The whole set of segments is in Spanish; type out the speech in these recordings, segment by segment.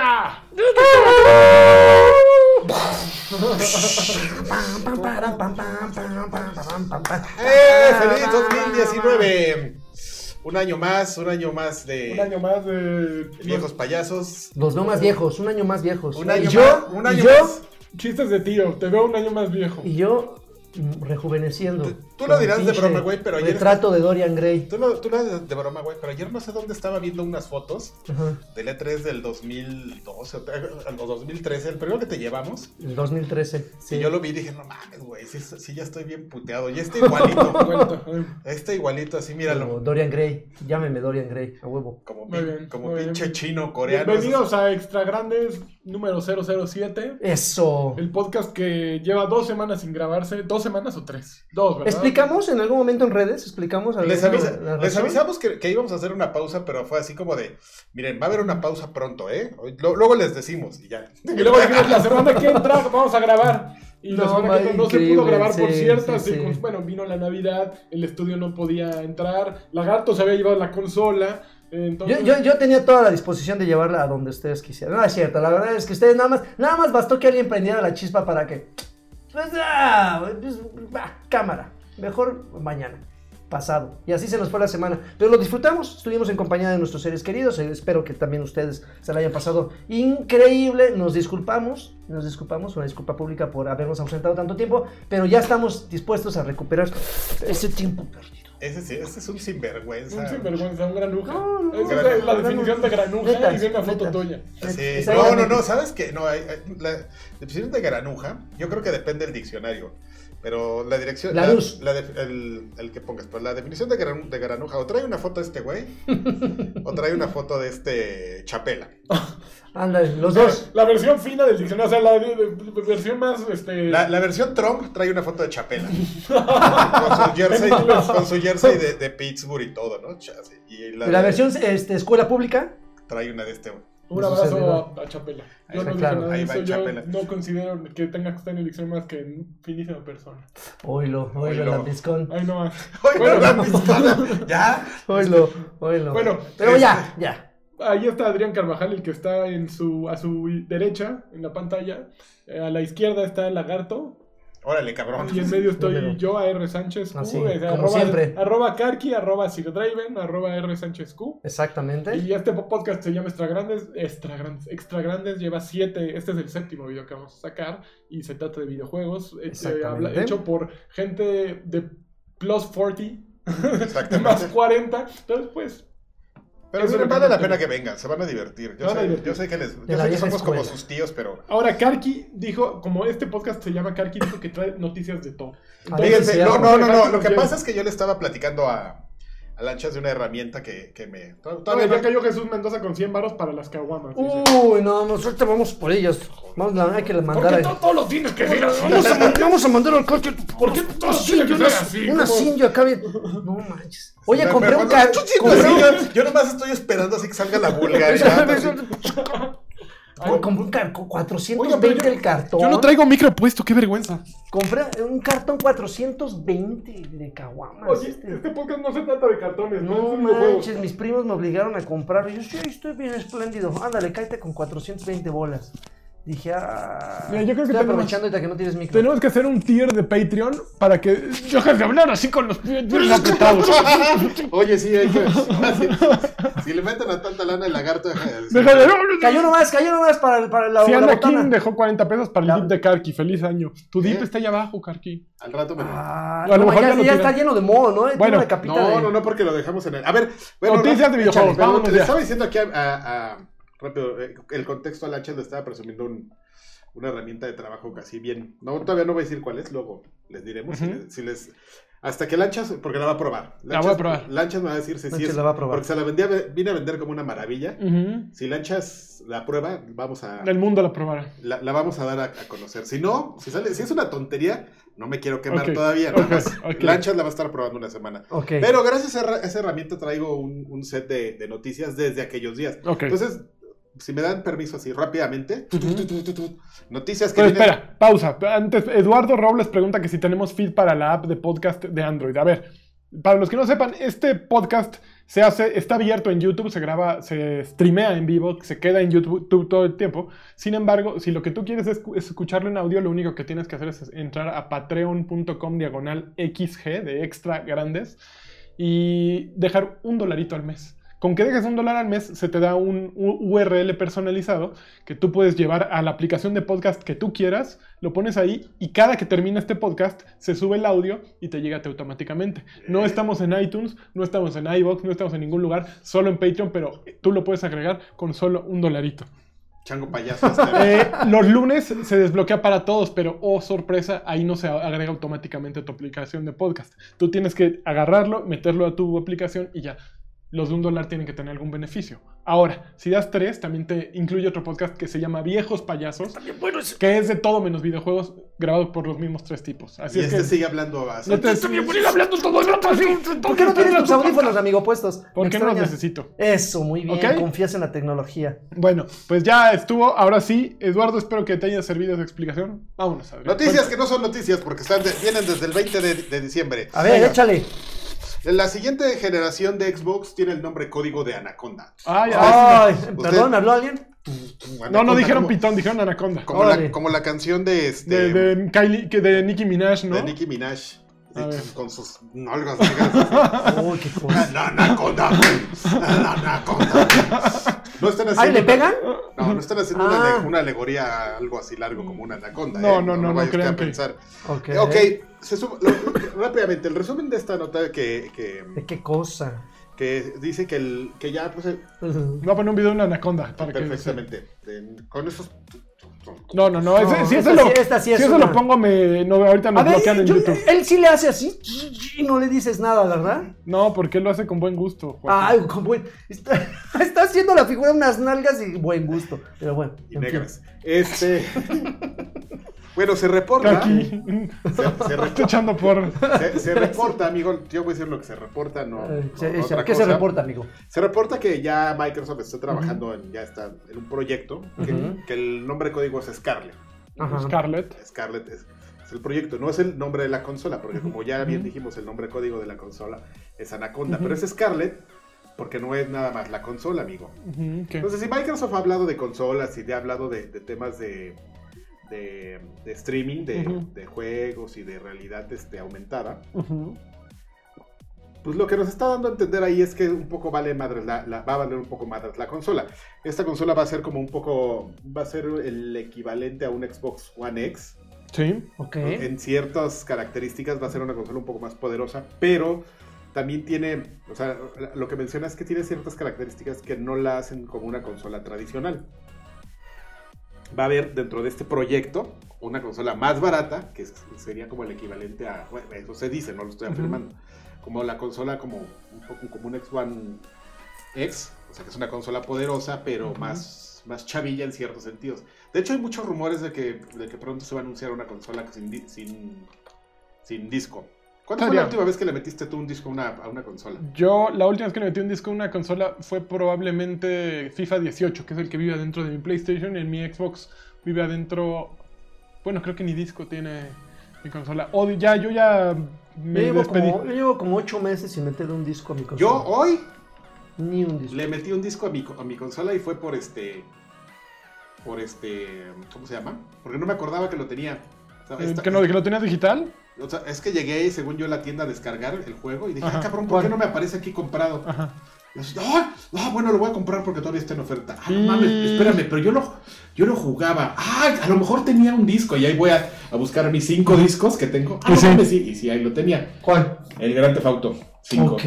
¡Ah! ¡Eh! ¡Feliz 2019! Un año más, un año más de Un año más de. viejos payasos. Los no más viejos, un año más viejos. Un año y yo, más, un y año yo, más. Chistes de tío, te veo un año más viejo. y yo rejuveneciendo. Tú- lo dirás de broma, güey, pero ayer- Retrato de Dorian Gray. Tú lo, tú lo de, de broma, güey, pero ayer no sé dónde estaba viendo unas fotos Ajá. del E3 del 2012 o tre- o 2013, el primero que te llevamos. El 2013. Y yo lo vi y dije, no mames, güey, sí, sí ya estoy bien puteado. Ya está igualito. Está igualito, así, Como míralo. Dorian Gray. Llámeme Dorian Gray, a huevo. Como, como bien. pinche chino coreano. Bienvenidos a Extra Grandes número 007. Eso. El podcast que lleva dos semanas sin grabarse. ¿Dos semanas o tres? Dos, ¿verdad? ¿Explicamos en algún momento en redes? ¿Explicamos Les, alguna- avisa- les avisamos que, que íbamos a hacer una pausa, pero fue así como de, miren, va a haber una pausa pronto, ¿eh? Lo- luego les decimos y ya. Y luego dijimos, la semana que entra vamos a grabar. Y la No, semana que no se pudo grabar por ciertas sí, sí. Bueno, vino la Navidad, el estudio no podía entrar, Lagarto se había llevado la consola. Yo, yo, tenía toda la disposición de llevarla a donde ustedes quisieran. No, es cierto, la verdad es que ustedes nada más, nada más bastó que alguien prendiera la chispa para que. Pues, ah, pues, cámara. Mejor mañana, pasado. Y así se nos fue la semana. Pero lo disfrutamos, estuvimos en compañía de nuestros seres queridos. eh, Espero que también ustedes se la hayan pasado increíble. Nos disculpamos, nos disculpamos, una disculpa pública por habernos ausentado tanto tiempo. Pero ya estamos dispuestos a recuperar ese tiempo perdido. Ese sí, ese es un sinvergüenza. un sinvergüenza, un granuja. No, no, Esa no, es la definición de granuja Neta, y de una foto neta. tuya. Sí. No, no, no, ¿sabes qué? No, hay- hay- la definición de granuja, yo creo que depende del diccionario. Pero la dirección. La luz. la de- el, el que pongas. Pero la definición de, gran- de granuja, o trae una foto de este güey, o trae una foto de este Chapela. Ándale, los dos. La versión fina del diccionario, o sea, la de- versión más, este... La, la versión Trump trae una foto de Chapela. con su jersey, con su jersey de, de Pittsburgh y todo, ¿no? Chas- Y la, Y la de- versión este, escuela pública. Trae una de este. Un abrazo servidor. a, a Chapela. Ahí Yo va, no dije claro, nada de eso, yo Chapela. no considero que tenga que estar en el diccionario más que finísima persona. Oilo, oilo, Oilo. la piscón. Ay, no más. ¡Ay, Bueno. no, la pistola! ¡Ya! Oilo, oilo. Bueno, pero este- ya, ya. Ahí está Adrián Carvajal, el que está en su, a su derecha, en la pantalla. Eh, a la izquierda está el lagarto. Órale, cabrón. Y en medio estoy yo, a R. Sánchez Q. Así, como arroba, siempre. Arroba Karki, arroba arroba R. Sánchez Q. Exactamente. Y este podcast se llama Extra Grandes. Extra Grandes. Extra Grandes lleva siete. Este es el séptimo video que vamos a sacar. Y se trata de videojuegos. eh, habla- hecho por gente de plus 40. más Exactamente. 40. Entonces, pues. Pero es miren, vale la pena que vengan, se van a divertir. Yo, sé, divertir. yo sé que les, yo sé que somos como sus tíos, pero Ahora, Karki dijo, como este podcast se llama Karki, dijo que trae noticias de todo. A ver, fíjense, no, no, no, no. Lo que pasa es que yo le estaba platicando a, a Lanchas de una herramienta que, que me. to- Todavía Todavía ya no, cayó Jesús Mendoza con 100 varos para las caguamas. Uy, no, nosotros vamos por ellas. Vamos, la hay que le ¿Por mandar qué a... to- todos los tienes que decir así? Vamos a, vamos a mandar al coche. ¿Por qué todos tienen que ser así? Una cindia acá bien. No manches. Oye, compré un cuando car... tú sientes compré así, un- yo, yo nomás estoy esperando así que salga la vulgaridad. Ay, compré un cartón, Oiga, 420 pero yo- el cartón. Yo no traigo micro puesto, qué vergüenza. Compré un cartón 420 de caguamas. Oye, este. este podcast no se trata de cartones, no, No manches, mis primos me obligaron a comprarlo. Y yo, sí, estoy bien espléndido. Ándale, cállate con 420 bolas. Dije, ah. Mira, yo creo que estoy tenemos- aprovechando ahorita que no tienes micro. Tenemos que hacer un tier de Patreon para que dejes de hablar así con los pies apretados. Oye, sí, hay que. Si, si le meten a tanta lana el lagarto, deja de decir. Deja de... Cayó nomás, cayó nomás para, para la, Si Anda. King dejó 40 pesos para el dip de Karki, feliz año. Tu dip ¿Eh? está ahí abajo, Karki. Al rato me lo. Ah, A lo no, mejor ya, está lleno de moho, ¿no? Bueno, capita No, de- no, no, porque lo dejamos en el. A ver, bueno, Noticias de videojuegos, vámonos le estaba diciendo aquí a. a- a- rápido, eh, el contexto a Lanchas le estaba presumiendo un- una herramienta de trabajo casi bien. No, todavía no voy a decir cuál es, luego les diremos. si les- si les, hasta que Lanchas, porque la va a probar. La voy a probar. Lanchas me va a decir si es. la va a probar. Porque se la vendía, vine a vender como una maravilla. Si Lanchas la prueba, vamos a. El mundo la probará. La, la vamos a dar a, a conocer. Si no, si sale, si es una tontería, no me quiero quemar todavía. Nada más. Lanchas la va a estar probando una semana. Ok. Pero gracias a esa, herramienta traigo un, un set de, de noticias desde aquellos días. Entonces, si me dan permiso así rápidamente, noticias que Pero vienen- espera, pausa. Antes, Eduardo Robles pregunta que si tenemos feed para la app de podcast de Android. A ver, Para los que no sepan, este podcast se hace, está abierto en YouTube, se graba, se streamea en vivo, se queda en YouTube todo el tiempo. Sin embargo, si lo que tú quieres es, es escucharlo en audio, lo único que tienes que hacer es entrar a patreon.com diagonal XG de extra grandes y dejar un dolarito al mes. Con que dejes un dólar al mes, se te da un URL personalizado que tú puedes llevar a la aplicación de podcast que tú quieras, lo pones ahí y cada que termina este podcast se sube el audio y te llega automáticamente. No estamos en iTunes, no estamos en iBox, no estamos en ningún lugar, solo en Patreon, pero tú lo puedes agregar con solo un dolarito. Chango payaso. este. Eh, los lunes se desbloquea para todos, pero oh sorpresa, ahí no se agrega automáticamente a tu aplicación de podcast. Tú tienes que agarrarlo, meterlo a tu aplicación y ya. Los de un dólar tienen que tener algún beneficio. Ahora, si das tres, también te incluye otro podcast que se llama Viejos Payasos, que es de todo menos videojuegos, grabado por los mismos tres tipos. Así y es este que sigue hablando así. no te hablando todo el rato así. ¿Por qué no tienes tus audífonos, amigo, puestos? Me Porque no los necesito. Eso, muy bien. ¿Ok? Confías en la tecnología. Bueno, pues ya estuvo. Ahora sí, Eduardo, espero que te haya servido esa explicación. Vámonos, Adrián. Noticias que no son noticias porque están de- vienen desde el 20 de, de diciembre. A ver, Venga. échale. La siguiente generación de Xbox tiene el nombre código de Anaconda. Ay, ay. Ay, Usted- perdón, ¿me habló alguien? No, no dijeron como- pitón, dijeron anaconda. Como la, como la canción de, este, De, de Kylie, que de Nicki Minaj, ¿no? de Nicki Minaj. Con sus nalgas negras. Uy, qué cosa. La anaconda. La anaconda. No están haciendo. ¿Ahí le pegan? No, no están haciendo una, Ah. una alegoría algo así largo como una anaconda. No, ¿eh? no, no, no vaya usted crean que- pensar. Ok. Ok, se sub- lo- rápidamente, el resumen de esta nota que, que, ¿De qué cosa? que dice que, el, que ya pues, Voy a poner un video de una anaconda. Para que perfectamente. en- con esos. No, no, no. No, ese- si ese lo, sí- esta sí es si eso lo pongo, me, no, ahorita A nos ver, bloquean en yo- YouTube. él sí le hace así y no le dices nada, ¿verdad? No, porque él lo hace con buen gusto. Ay, con buen. Está, está haciendo la figura de unas nalgas y buen gusto. Pero bueno. Y fin. negras. Este. bueno, se reporta. Aquí. Se, se echando por. se- se reporta, amigo. Yo voy a decir lo que se reporta, no. Eh, no- se- no se- otra ¿Qué se reporta, amigo? Se reporta que ya Microsoft está trabajando en, ya está en un proyecto que, el nombre código es Scarlet. Ajá. Scarlett. Scarlet es, es el proyecto, no es el nombre de la consola, porque como ya bien dijimos, el nombre código de la consola es Anaconda, pero es Scarlet porque no es nada más la consola, amigo. Entonces, si Microsoft ha hablado de consolas y ha hablado de, de temas de, de, de streaming, de, juegos y de realidad este, aumentada, pues lo que nos está dando a entender ahí es que un poco vale madres la, la- va a valer un poco madres la consola. Esta consola va a ser como un poco, va a ser el equivalente a un Xbox One X. Sí. Ok. En ciertas características va a ser una consola un poco más poderosa, pero también tiene, o sea, lo que menciona es que tiene ciertas características que no la hacen como una consola tradicional. Va a haber dentro de este proyecto una consola más barata, que sería como el equivalente a, bueno, eso se dice, no lo estoy afirmando, como la consola como un poco como un X1 X, o sea que es una consola poderosa, pero más, más chavilla en ciertos sentidos. De hecho, hay muchos rumores de que, de que pronto se va a anunciar una consola sin, sin, sin disco. ¿Cuándo fue la última vez que le metiste tú un disco a una, a una consola? Yo, la última vez que le metí un disco a una consola fue probablemente FIFA 18, que es el que vive adentro de mi PlayStation. Y en mi Xbox vive adentro. Bueno, creo que ni disco tiene mi consola. O ya, yo ya Yo me llevo, despedí. como, yo llevo como ocho meses sin meter un disco a mi consola. Yo hoy Ni un disco. le metí un disco a mi, a mi consola y fue por este. Por este. ¿Cómo se llama? Porque no me acordaba que lo tenía. O sea, Eh, esta- ¿Que, no, ¿Que lo tenías digital? O sea, es que llegué y según yo a la tienda a descargar el juego y dije, Ajá. ah, cabrón, ¿por qué no me aparece aquí comprado? Ajá. Y así, "Ah, ah, bueno, lo voy a comprar porque todavía está en oferta. Ah, no mames, espérame, pero yo lo, yo lo jugaba. Ah, a lo mejor tenía un disco y ahí voy a, a buscar mis cinco discos que tengo. Ah, no mames, sí, y sí, ahí lo tenía. ¿Cuál? El Gran Theft Auto 5. Ok.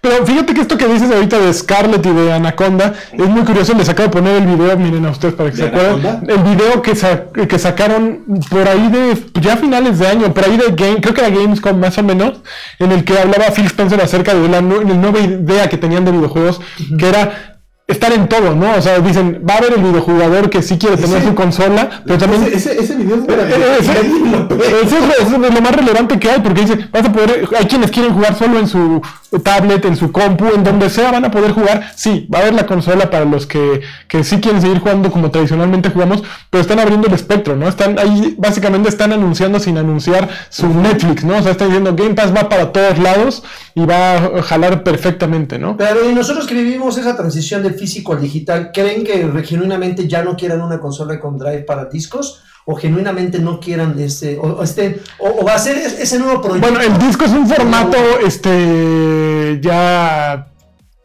Pero fíjate que esto que dices ahorita de Scarlett y de Anaconda es muy curioso. Les acabo de poner el video, miren a ustedes para que ¿De se acuerden. El video que, sa- que sacaron por ahí de ya finales de año, por ahí de Game, creo que era Gamescom más o menos, en el que hablaba Phil Spencer acerca de la nueva idea que tenían de videojuegos, que era estar en todo, ¿no? O sea, dicen, va a haber el videojugador que sí quiere tener Ese- su consola, pero también... Ese, ese video, Eh, espérate, Eso, nadie lo ve. eso es lo, es más relevante que hay, porque dice, vas a poder, hay quienes quieren jugar solo en su tablet, en su compu, en donde sea van a poder jugar. Sí, va a haber la consola para los que, que sí quieren seguir jugando como tradicionalmente jugamos, pero están abriendo el espectro, ¿no? Están ahí, básicamente están anunciando sin anunciar su Netflix, ¿no? O sea, están diciendo Game Pass va para todos lados y va a jalar perfectamente, ¿no? Pero y nosotros que vivimos esa transición del físico al digital, ¿creen que genuinamente ya no quieran una consola con drive para discos? o genuinamente no quieran este o, este o, va a ser ese nuevo proyecto. Bueno, el disco es un formato este ya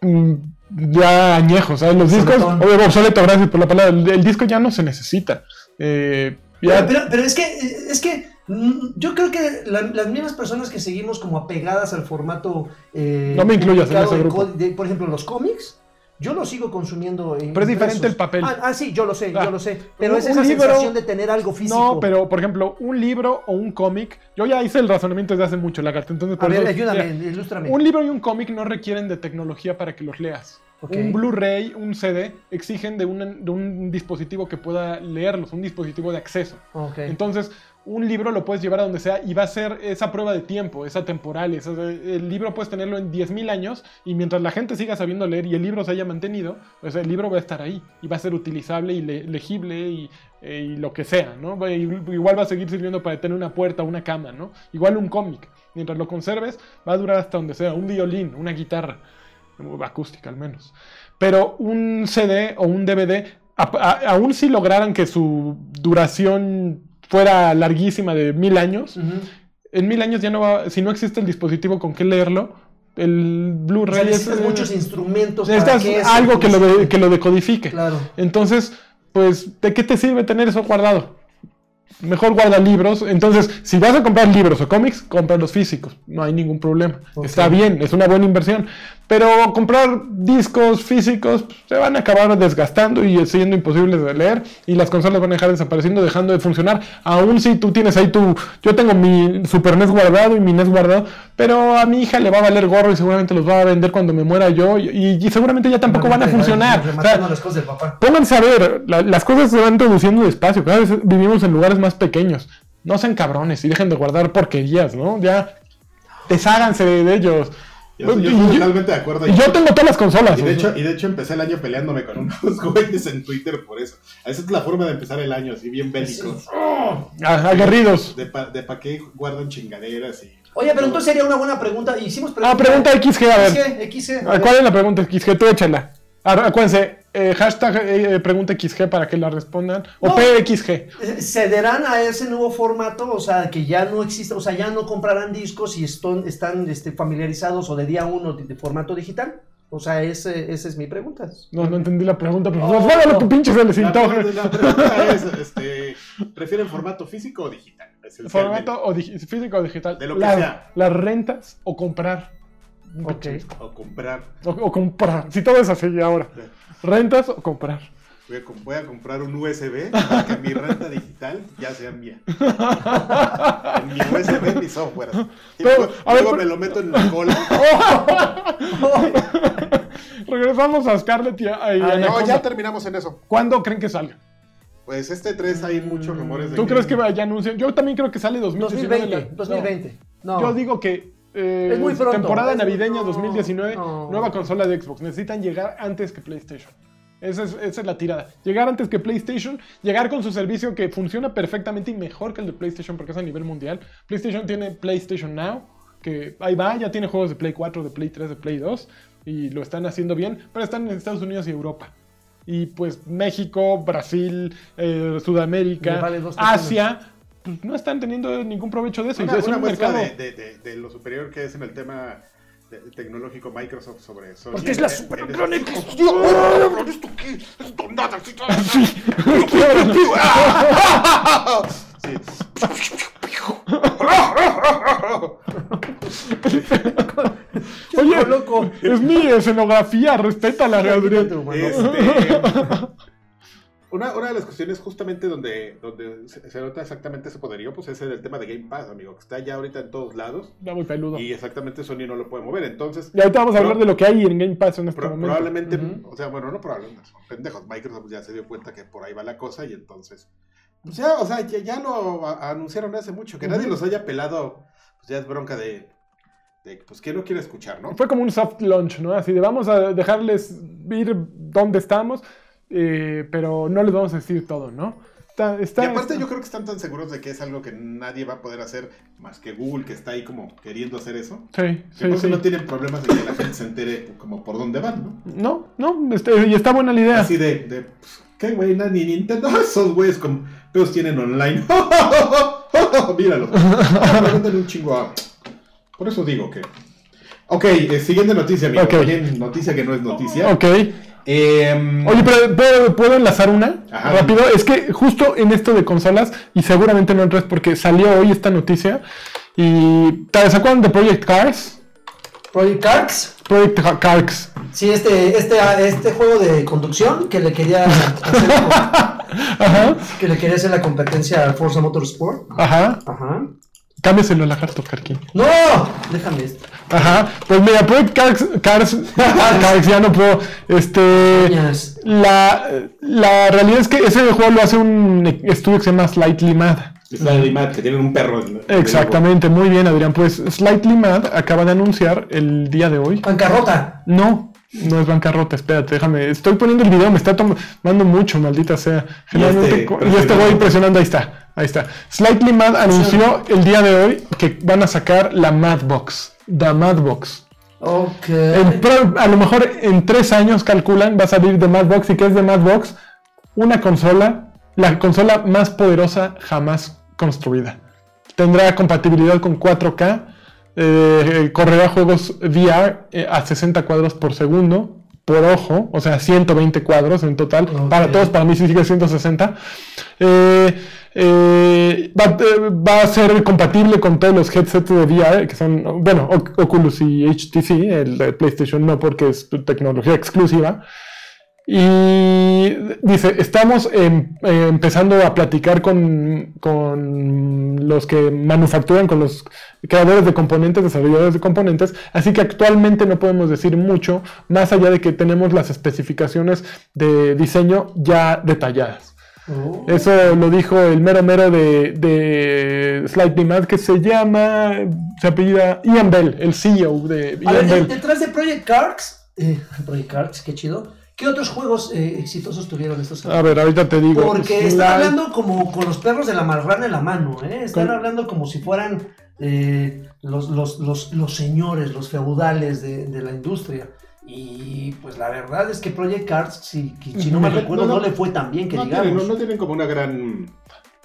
mm, ya añejo, ¿sabes? Los discos, obvio, obsoleto, gracias por la palabra, el, disco ya no se necesita. Eh, pero, pero, es que es que yo creo que las mismas personas que seguimos como apegadas al formato eh, no me incluyas en ese grupo. por ejemplo, los cómics yo lo sigo consumiendo en Pero es diferente el papel. Ah, ah, sí, yo lo sé, yo ah, lo sé. Pero es esa sensación de tener algo físico. No, pero por ejemplo, un libro o un cómic, yo ya hice el razonamiento desde hace mucho, Lagarto. Entonces, a ver, ayúdame, ilústrame. Un libro y un cómic no requieren de tecnología para que los leas. Un Blu-ray, un CD, exigen de un, de un, dispositivo que pueda leerlos, un dispositivo de acceso. Okay. Entonces, un libro lo puedes llevar a donde sea y va a ser esa prueba de tiempo, esa temporal. el libro puedes tenerlo en 10.000 años y mientras la gente siga sabiendo leer y el libro se haya mantenido, pues el libro va a estar ahí y va a ser utilizable y legible e, y, lo que sea, ¿no? Igual va a seguir sirviendo para tener una puerta, una cama, ¿no? Igual un cómic. Mientras lo conserves, va a durar hasta donde sea. Un violín, una guitarra, acústica al menos. Pero un CD o un DVD, aún si lograran que su duración fuera larguísima de mil años, en mil años ya no va, si no existe el dispositivo con que leerlo, el Blu-ray es, muchos instrumentos para que algo que lo, que lo decodifique. Claro. Entonces, pues, ¿de qué te sirve tener eso guardado? Mejor guarda libros. Entonces, si vas a comprar libros o cómics, compra los físicos. No hay ningún problema. Está bien, es una buena inversión. Pero comprar discos físicos pues, se van a acabar desgastando y siendo imposibles de leer. Y las consolas van a dejar desapareciendo, dejando de funcionar. Aún si tú tienes ahí tu. Yo tengo mi Super NES guardado y mi NES guardado. Pero a mi hija le va a valer gorro y seguramente los va a vender cuando me muera yo. Y, seguramente ya tampoco van a funcionar. Pónganse a ver, las cosas se van reduciendo despacio. Cada vez vivimos en lugares más pequeños. No sean cabrones y dejen de guardar porquerías, ¿no? Ya desháganse de ellos. Yo, estoy totalmente de acuerdo. Y yo tengo todas las consolas. Y de, hecho, y de hecho empecé el año peleándome con unos güeyes en Twitter por eso. Esa es la forma de empezar el año, así bien bélico. Oh, aguerridos. De, pa, de pa qué guardan chingaderas y... Oye, pero entonces sería una buena pregunta. Hicimos pregunta. Ah, pregunta XG, a ver. XG, XG. ¿Cuál es la pregunta XG? Tú échala. Acuérdense, eh, hashtag eh, pregunta XG para que la respondan. O PXG. ¿Cederán a ese nuevo formato? O sea, que ya no existe, o sea, ya no comprarán discos y están, están este, familiarizados o de día uno de, formato digital. O sea, ese, esa es mi pregunta. No, no entendí la pregunta, pero oh, no, tu pinche se La, pregunta es, este, ¿prefieren formato físico o digital? Formato o físico o digital. De lo que sea. Las rentas o comprar. O comprar. O, comprar. Si todo es así ahora. ¿Rentas o comprar? Voy a, comprar un USB para que mi renta digital ya sea mía. en mi USB mi software. Y luego, me lo meto en la cola. Regresamos a Scarlett y a, No, ya terminamos en eso. ¿Cuándo creen que salga? Pues este 3 hay muchos rumores de ¿Tú crees que ya anuncian? Yo también creo que sale 2020. 2020. Yo digo que eh, es muy pronto. Temporada navideña 2019, nueva consola de Xbox. Necesitan llegar antes que PlayStation. Esa es, la tirada. Llegar antes que PlayStation, llegar con su servicio que funciona perfectamente y mejor que el de PlayStation porque es a nivel mundial. PlayStation tiene PlayStation Now, que ahí va, ya tiene juegos de Play 4, de Play 3, de Play 2 y lo están haciendo bien, pero están en Estados Unidos y Europa. Y pues México, Brasil, eh, Sudamérica, Asia pues, no están teniendo ningún provecho de eso. Una, es un mercado... de, de, lo superior que es en el tema tecnológico Microsoft sobre Sony. Porque es la super gran ¿Esto qué? Esto nada. Oye, loco. es mi escenografía, respeta la realidad. Este... Una, de las cuestiones justamente donde, donde se, nota exactamente ese poderío, pues es el tema de Game Pass, amigo, que está ya ahorita en todos lados. Ya muy peludo. Y exactamente Sony no lo puede mover, entonces... Y ahorita vamos a hablar de lo que hay en Game Pass en este momento. Probablemente, o sea, bueno, no probablemente, pendejos. Microsoft ya se dio cuenta que por ahí va la cosa y entonces... Pues ya, o sea, ya, lo anunciaron hace mucho, que nadie los haya pelado, pues ya es bronca de, de, pues, ¿quién no quiere escuchar, no? Fue como un soft launch, ¿no? Así de vamos a dejarles ir dónde estamos, eh, pero no les vamos a decir todo, ¿no? Está, está- y aparte está- yo creo que están tan seguros de que es algo que nadie va a poder hacer más que Google, que está ahí como queriendo hacer eso. Sí, Que sí, creo que sí. no tienen problemas de que la gente se entere como por dónde van, ¿no? No, no, este, y está buena la idea. Así de, de pues, ¿qué güey? Ni Nintendo, esos güeyes con pedos tienen online. Míralos. Pregúntale un chingo a... Por eso digo que... Ok, eh, siguiente noticia, amigo. Ok. Oye, noticia que no es noticia. Ok. Em, Oye, pero ¿puedo, puedo enlazar una Ajá. rápido. Es que justo en esto de consolas, y seguramente no entras porque salió hoy esta noticia. Y ¿te se acuerdan de Project Cars? Project Cars. Project Ca- Cars. Sí, este, este, este juego de conducción que le quería hacer, Ajá, que le quería hacer la competencia al Forza Motorsport. ajá. Ajá. Cámbiaselo al lagarto, Karki. ¡No! Déjame esto. Ajá. Pues mira, Project Cars, Cars, Cars, ya no puedo. Este. La, la realidad es que ese juego lo hace un estudio que se llama Slightly Mad. de Matt, que tienen un perro. en- en- Exactamente, muy bien, Adrián. Pues Slightly Mad acaba de anunciar el día de hoy. Bancarrota. No, no es bancarrota, espérate, déjame. Estoy poniendo el video, me está tomando mucho, maldita sea. Y Generalmente, este y presionando. este voy presionando, ahí está. Ahí está. Slightly Mad anunció el día de hoy que van a sacar la Madbox. The Madbox. Ok. En a lo mejor en tres años calculan, va a salir de Madbox. ¿Y qué es de Madbox? Una consola, la consola más poderosa jamás construida. Tendrá compatibilidad con 4K, eh, correrá juegos VR eh, a 60 cuadros por segundo, por ojo, o sea, 120 cuadros en total. Para todos, para mí sí sigue 160. Eh, eh, va, eh, va a ser compatible con todos los headsets de VR, que son, bueno, Oc- Oculus y HTC, el de PlayStation no, porque es tecnología exclusiva. Y dice, estamos em- eh, empezando a platicar con, con los que manufacturan, con los creadores de componentes, desarrolladores de componentes, así que actualmente no podemos decir mucho, más allá de que tenemos las especificaciones de diseño ya detalladas. Oh. Eso lo dijo el mero mero de, de Slightly Mad, que se llama, se apellida Ian Bell, el CEO de A Ian ver, Bell. detrás de Project Cars, eh, Project Cars, qué chido. ¿Qué otros juegos eh, exitosos tuvieron estos A ver, ahorita te digo. Porque están hablando como con los perros de la marrana en la mano, ¿eh? Están Con- hablando como si fueran eh, los, los, los, los señores, los feudales de, de la industria. Y pues la verdad es que Project Cars, si, si no me recuerdo, no, no, no. le fue tan bien que No digamos. tienen, no tienen como una gran...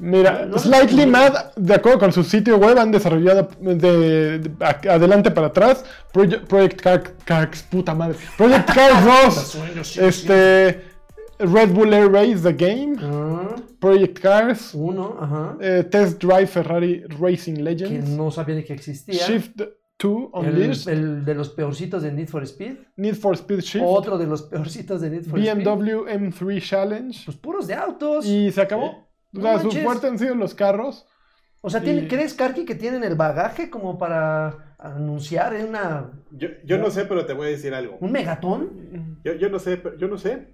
Mira, No, Slightly. Mad, de acuerdo con su sitio web, han desarrollado de, de- a- adelante para atrás Project Car- Cars, puta madre. Project Cars 2, este, Red Bull Air Race The Game, Ah, Project Cars, uno, ajá. eh, Test Drive Ferrari Racing Que Legends, no sabía ni que existía. Shift 2 el, Unleashed, el de los peorcitos de Need for Speed. Need for Speed Shift, Otro de los peorcitos de Need for Speed. BMW M3 Challenge, Pues puros de autos. y se acabó. O No sea, su fuerte han sido los carros. O sea, ¿tiene- Y- ¿crees, Karki, que tienen el bagaje como para anunciar en una, Yo, yo no sé, pero te voy a decir algo. un megatón? Yo, yo no sé, pero- yo no sé.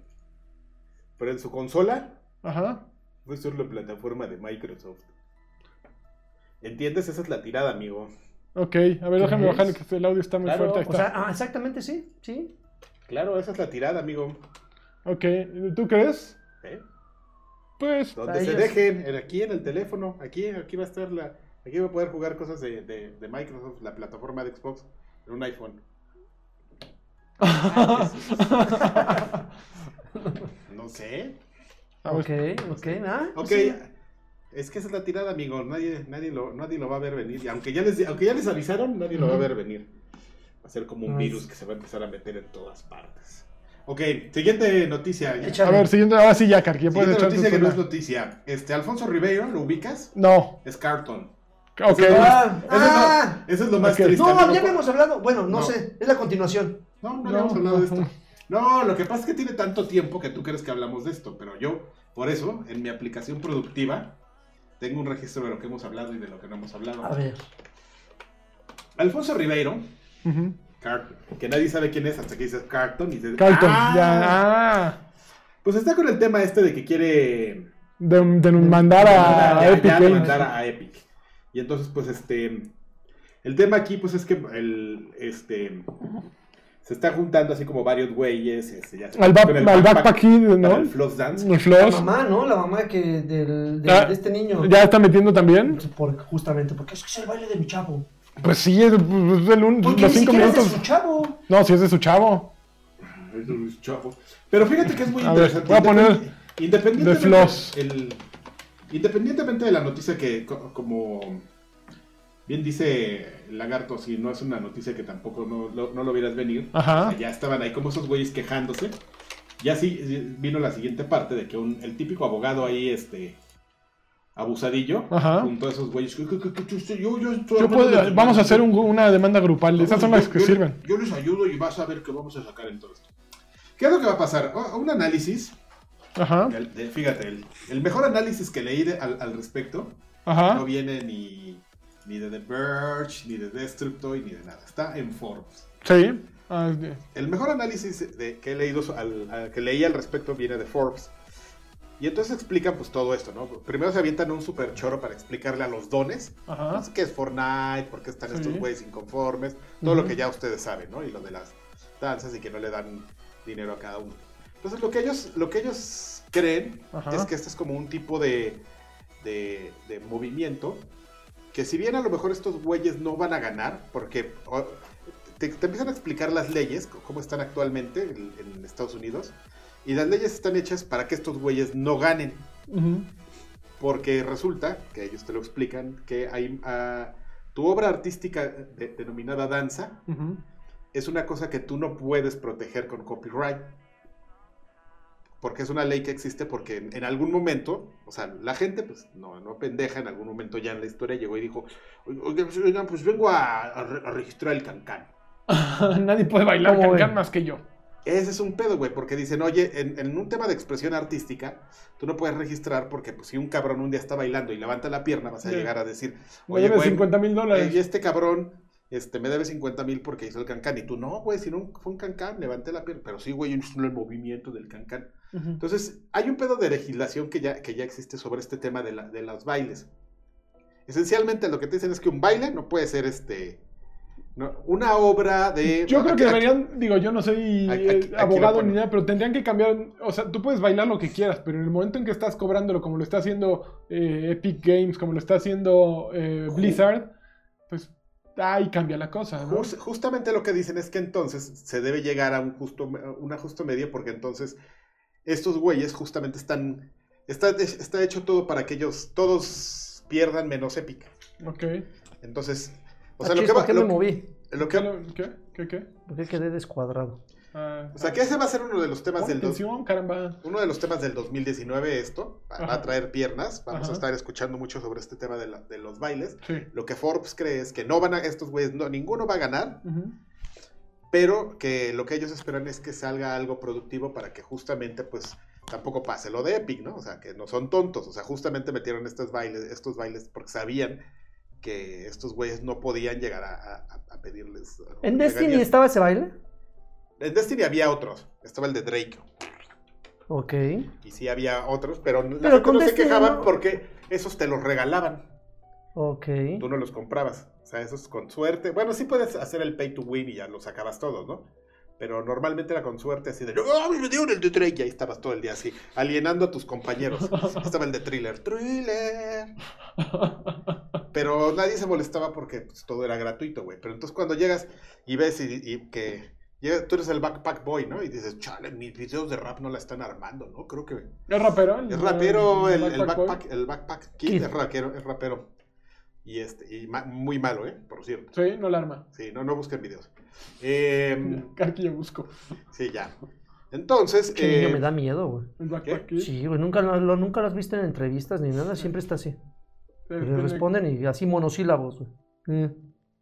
Pero en su consola Ajá. fue solo la plataforma de Microsoft. ¿Entiendes? Esa es la tirada, amigo. Ok, a ver, déjame bajar que el audio está muy Claro, fuerte. Ahí O sea, ah, exactamente, sí, sí. Claro, esa es la tirada, amigo. Ok, ¿tú crees? ¿Eh? Pues, Donde se ellos- dejen, en- aquí en el teléfono, aquí, aquí va a estar la... Aquí va a poder jugar cosas de, de, de Microsoft, la plataforma de Xbox, en un iPhone. No sé. a ver, Ok, ok, ah, Ok, sí. es que esa es la tirada, amigo. Nadie, nadie, lo, nadie lo va a ver venir. Y aunque ya les, aunque ya les avisaron, nadie lo va a ver venir. Va a ser como un virus que se va a empezar a meter en todas partes. Ok, siguiente noticia. Ya. A ver, siguiente, ahora sí ya, Karki, ya puedes echar noticia que no es noticia. Este, Alfonso Ribeiro, ¿lo ubicas? No, Es Carton. ok. Eso Ah, Eso, ah. es lo, eso es lo más Ok. triste. No, amigo. ya habíamos hablado. Bueno, no, No. sé, es la continuación. No, no, No, habíamos hablado de esto. no. No, lo que pasa es que tiene tanto tiempo que tú crees que hablamos de esto, pero yo, por eso, en mi aplicación productiva, tengo un registro de lo que hemos hablado y de lo que no hemos hablado. A ver. Alfonso Ribeiro, Ujú. Car- que nadie sabe quién es hasta que dices Carton y dices, Carlton, "Ah". ya, ah, Pues está con el tema este de que quiere de, de mandar a Epic ya Games. mandar a Epic. Y entonces, pues, este, El tema aquí, pues, es que el, este, se está juntando así como varios güeyes. Este, ya se- Al, el al backpack Backpack Kid, para ¿no? el Floss Dance. El La mamá, ¿no? La mamá que del, de, Ah, de este niño. ¿Ya está metiendo también? Por- justamente, porque es que es el baile de mi chavo. Pues sí, es, es el un- Porque los ni cinco es de minutos. su chavo. No, si es de su chavo. Ay, Luis Chavo. Pero fíjate que es muy A ver, interesante. voy a poner Independ- independientemente, de Floss. el- independientemente de la noticia que, co- como bien dice Lagarto, si no es una noticia que tampoco no, lo- no lo vieras venir, Ajá. o sea, ya estaban ahí como esos güeyes quejándose. Ya sí vino la siguiente parte de que un- el típico abogado ahí, este abusadillo, Ajá. junto a esos güeyes. que- que- que- que- que- yo- yo Yo puedo- vamos a hacer demanda. un- una demanda grupal. Esas son las que sirven. Yo les ayudo y vas a ver qué vamos a sacar en todo esto. ¿Qué es lo que va a pasar? Un análisis, Ajá. el- de- fíjate, el, el mejor análisis que leí de- al, al respecto no Ajá. viene ni, ni de The Verge, ni de Destructoid, ni de nada. Está en Forbes. Sí. Ah, de- El mejor análisis de, que he leído al, al- que leí al respecto viene de Forbes. Y entonces explican pues todo esto, ¿no? Primero se avientan un super choro para explicarle a los dones Ajá. pues, qué es Fortnite, por qué están Sí. estos güeyes inconformes, todo lo que ya ustedes saben, ¿no? Y lo de las danzas y que no le dan dinero a cada uno. Entonces lo que ellos, lo que ellos creen Ajá. es que este es como un tipo de, de, de movimiento que si bien a lo mejor estos güeyes no van a ganar, porque te, te empiezan a explicar las leyes, cómo están actualmente en, en Estados Unidos, y las leyes están hechas para que estos güeyes no ganen. Porque resulta, que ellos te lo explican, que hay, ah, tu obra artística de- denominada danza es una cosa que tú no puedes proteger con copyright. Porque es una ley que existe porque en, en algún momento, o sea, la gente, pues no, no pendeja, en algún momento ya en la historia llegó y dijo, oigan, pues, oigan, pues vengo a, a re- a registrar el cancán. Nadie puede bailar ¿Cómo cancán más que yo. Ese es un pedo, güey, porque dicen, oye, en, en un tema de expresión artística, tú no puedes registrar porque pues, si un cabrón un día está bailando y levanta la pierna, vas a Sí. llegar a decir, Me oye, güey, 50 mil eh, y dólares. este cabrón este, me debe 50 mil porque hizo el cancán. Y tú, no, güey, si no fue un cancán, levanté la pierna. Pero sí, güey, yo no el movimiento del cancán. Entonces, hay un pedo de legislación que ya, que ya existe sobre este tema de, la- de los bailes. Esencialmente lo que te dicen es que un baile no puede ser este no, una obra de... Yo creo que deberían, digo, yo no soy Aquí- aquí- abogado ni nada, pero tendrían que cambiar, o sea, tú puedes bailar lo que quieras, pero en el momento en que estás cobrándolo como lo está haciendo eh, Epic Games, como lo está haciendo eh, Blizzard, pues ahí cambia la cosa, ¿no? Jus- justamente lo que dicen es que entonces se debe llegar a un justo, una justo medio porque entonces estos güeyes justamente están... Está, está hecho todo para que ellos todos pierdan menos Epic. Ok. Entonces, o sea, lo que va... ¿Por qué me lo- moví? lo ¿Qué? que, lo- ¿Qué? ¿Qué? ¿Qué? ¿Por qué quedé descuadrado? Ah, o sea, que ese va a ser uno de los temas del... dos- caramba. Uno de los temas del 2019, esto, va, a traer piernas, vamos Ajá. a estar escuchando mucho sobre este tema de, la- de los bailes. Sí. Lo que Forbes cree es que no van a, estos güeyes, no, ninguno va a ganar, pero que lo que ellos esperan es que salga algo productivo para que justamente, pues, tampoco pase lo de Epic, ¿no? O sea, que no son tontos, o sea, justamente metieron estos bailes, estos bailes porque sabían que estos güeyes no podían llegar a, a- a pedirles... uh, ¿En Destiny estaba ese baile? En Destiny había otros, estaba el de Drake. Ok. Y sí había otros, pero, la gente no se quejaban no- porque esos te los regalaban. Ok. Tú no los comprabas. O sea, esos con suerte. Bueno, sí puedes hacer el pay to win y ya los sacabas todos, ¿no? Pero normalmente era con suerte así de, ¡Oh, me dieron el de Drake! Y ahí estabas todo el día así, alienando a tus compañeros. Estaba el de Thriller. ¡Thriller! Pero nadie se molestaba porque pues, todo era gratuito, güey. Pero entonces cuando llegas y ves y, y que tú eres el backpack boy, ¿no? Y dices, chale, mis videos de rap no la están armando, ¿no? Creo que ¿Es rapero? es rapero, el, el Boy? backpack, el backpack Kid. es rapero, es rapero. Y este, y ma- muy malo, ¿eh? Por cierto. Sí, no la arma. Sí, no, no busquen videos. Eh, Aquí yo busco. sí, ya. Entonces, Che niño eh, me da miedo, güey. Sí, güey, nunca, lo, nunca lo has visto en entrevistas ni nada, siempre está así. Eh, Le responden y así monosílabos, güey. Eh.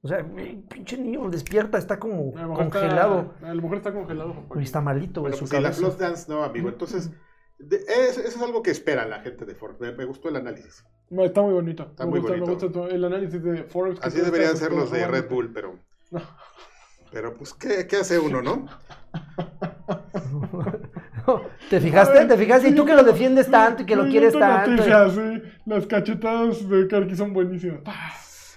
O sea, pinche niño despierta, está como A congelado. Está, a lo mejor está congelado. papá. Está malito, güey, bueno, su pues la cabeza. Floss Dance no, amigo. Entonces, de- es- eso es algo que espera la gente de Ford. Me, me gustó el análisis. No, está muy bonito. Está me muy gusta, me bonito. gusta el análisis de Forbes. Así deberían ser los de. Red Bull, pero. No. Pero, pues, ¿qué, qué hace uno, no? ¿Te fijaste? ¿Te fijaste? Y tú que lo defiendes tanto y que lo quieres tanto. noticia, sí. Las cachetadas de Karki son buenísimas.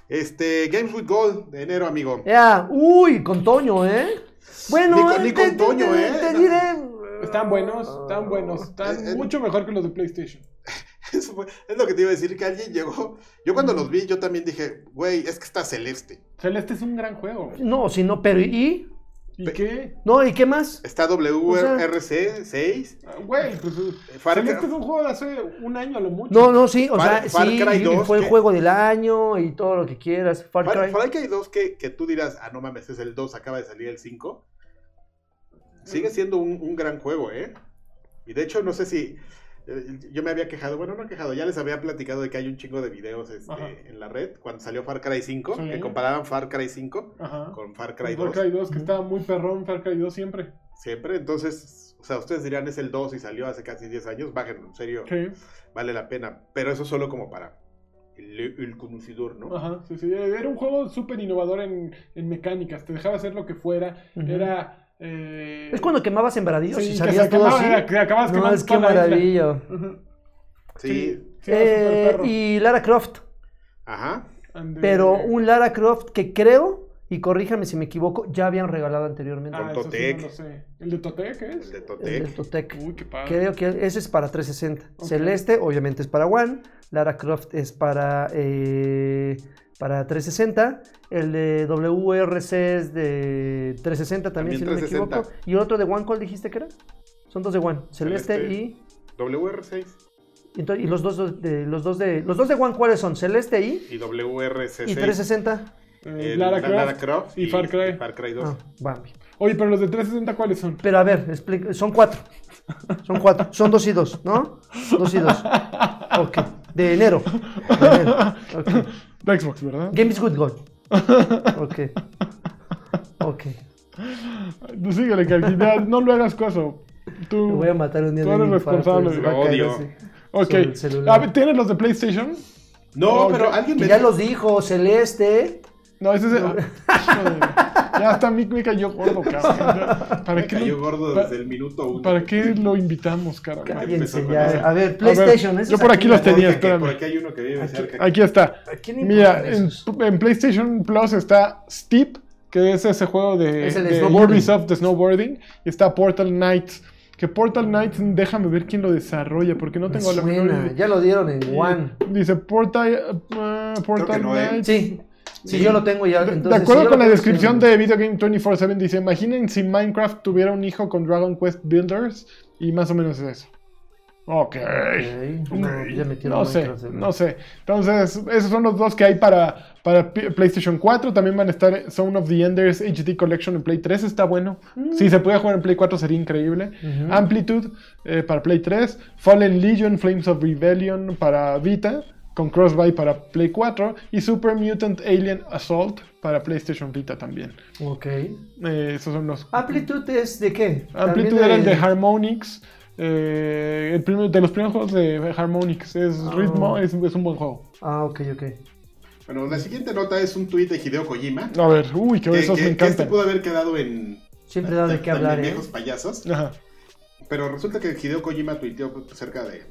Este, Games with Gold de enero, amigo. Ya, uy, con Toño, ¿eh? Bueno, Ni con- ni te- con te- Toño, te- ¿eh? Te diré. Están buenos, están buenos, están Eh, eh. mucho mejor que los de PlayStation. Eso fue- es lo que te iba a decir, que alguien llegó. Yo cuando los vi, yo también dije, güey, es que está celeste. Celeste es un gran juego. No, si no, pero ¿y? ¿Y qué? No, ¿y qué más? Está WRC 6. Ah, Güey, pues Far Celeste es un juego de hace un año a lo mucho. No, no, sí, o Far- sea, Far sí, Cry y 2, fue el juego del año y todo lo que quieras. Far Far, Cry. Far Cry 2 que, que tú dirás, ah, no mames, es el 2, acaba de salir el 5. Sigue siendo un, un gran juego, ¿eh? Y de hecho, no sé si. eh, Yo me había quejado, bueno, no quejado, ya les había platicado de que hay un chingo de videos este, en la red cuando salió Far Cry 5, Sí. que comparaban Far Cry 5 Ajá. con Far Cry Far 2. Cry 2, que estaba muy perrón, Far Cry 2 siempre. Siempre, entonces, o sea, ustedes dirán es el 2 y salió hace casi 10 años, bájenlo, en serio, Sí. vale la pena. Pero eso solo como para el, el conocedor, ¿no? Ajá, sí, sí. Era un juego súper innovador en, en mecánicas. Te dejaba hacer lo que fuera. Era. Eh, Es cuando quemabas sembradillos sí, y salías todo quemaba, así. era que acababas No, es que. Ujú. Sí, Eh, perro. y Lara Croft. ajá. Pero un Lara Croft que creo, y corríjame si me equivoco, ya habían regalado anteriormente. Ah, con eso sí Totec. no lo sé. ¿El de Totec qué El es? de El Totec. del Totec. Uy, qué padre. Creo que ese es para 360. Ok. Celeste, obviamente, es para One. Lara Croft es para, eh, para 360. El de WRC es de 360 también, También si no me 360. equivoco. ¿Y otro de One cuál dijiste que era? Son dos de One. Celeste, Celeste. y, WR6 y ento- y los dos de los dos de los dos de One cuáles son? Celeste y, y WRC6. y 360. Eh, El- Lara, la- Croft Lara Croft y Far Cry. Far Cry 2. Ah, Bambi. Oye, pero los de 360, ¿cuáles son? Pero a ver, explica- son cuatro. Son cuatro. Son dos y dos, ¿no? Dos y dos. Ok. De enero. De enero. Ok. De Xbox, ¿verdad? Game is good goal. Ok. Ok. Tú síguele, que ya no lo hagas caso. Tú. Me voy a matar un día Tú de eres infarto, responsable. Lo caer odio. Ok. sobre el celular. A ver, ¿Tienes los de PlayStation? No, pero alguien Que me ya los dijo, Celeste. No, ese es. Joder. ya hasta a mí me cayó gordo, cabrón. Ya, ¿Para, me qué cayó lo, gordo pa- desde el minuto uno. ¿Para qué lo invitamos, Cállense con ya. A ver, PlayStation. ese yo es por aquí los Porque tenía, que espérame. Por aquí hay uno que vive cerca. Aquí está. ¿A Mira, en, en PlayStation Plus está Steep, que es ese juego de, Es el de. Ubisoft de snowboarding. Y está Portal Knights. Que Portal Knights, déjame ver quién lo desarrolla, porque no Me tengo la menor idea. Ya lo dieron en One. Dice Portal, uh, Portal no, ¿eh? Knights. Sí, yo lo tengo ya. De- entonces, de acuerdo si con la descripción de Video Game 24-7, dice: Imaginen si Minecraft tuviera un hijo con Dragon Quest Builders. Y más o menos es eso. Ok. Ok, no, ya metieron No sé, en- no sé. Entonces, esos son los dos que hay para, para PlayStation 4. También van a estar Zone of the Enders HD Collection en Play 3. Está bueno. Si se puede jugar en Play 4 sería increíble. Ujú. Amplitude eh, para Play 3. Fallen Legion Flames of Rebellion para Vita. Con Crossbuy para Play 4. Y Super Mutant Alien Assault para PlayStation Vita también. Ok. Eh, esos son los. Amplitude es de qué? Amplitude era el de Harmonix. eh, el primer- de los primeros juegos de Harmonix. Es Ah. ritmo, es, es un buen juego. Ah, ok, ok. Bueno, la siguiente nota es un tuit de Hideo Kojima. A ver, uy, que, que, esos que- me que este encantan. pudo haber quedado en. Siempre da de qué hablar, ¿eh? viejos payasos. Ajá. Pero resulta que Hideo Kojima tuiteó cerca de, de-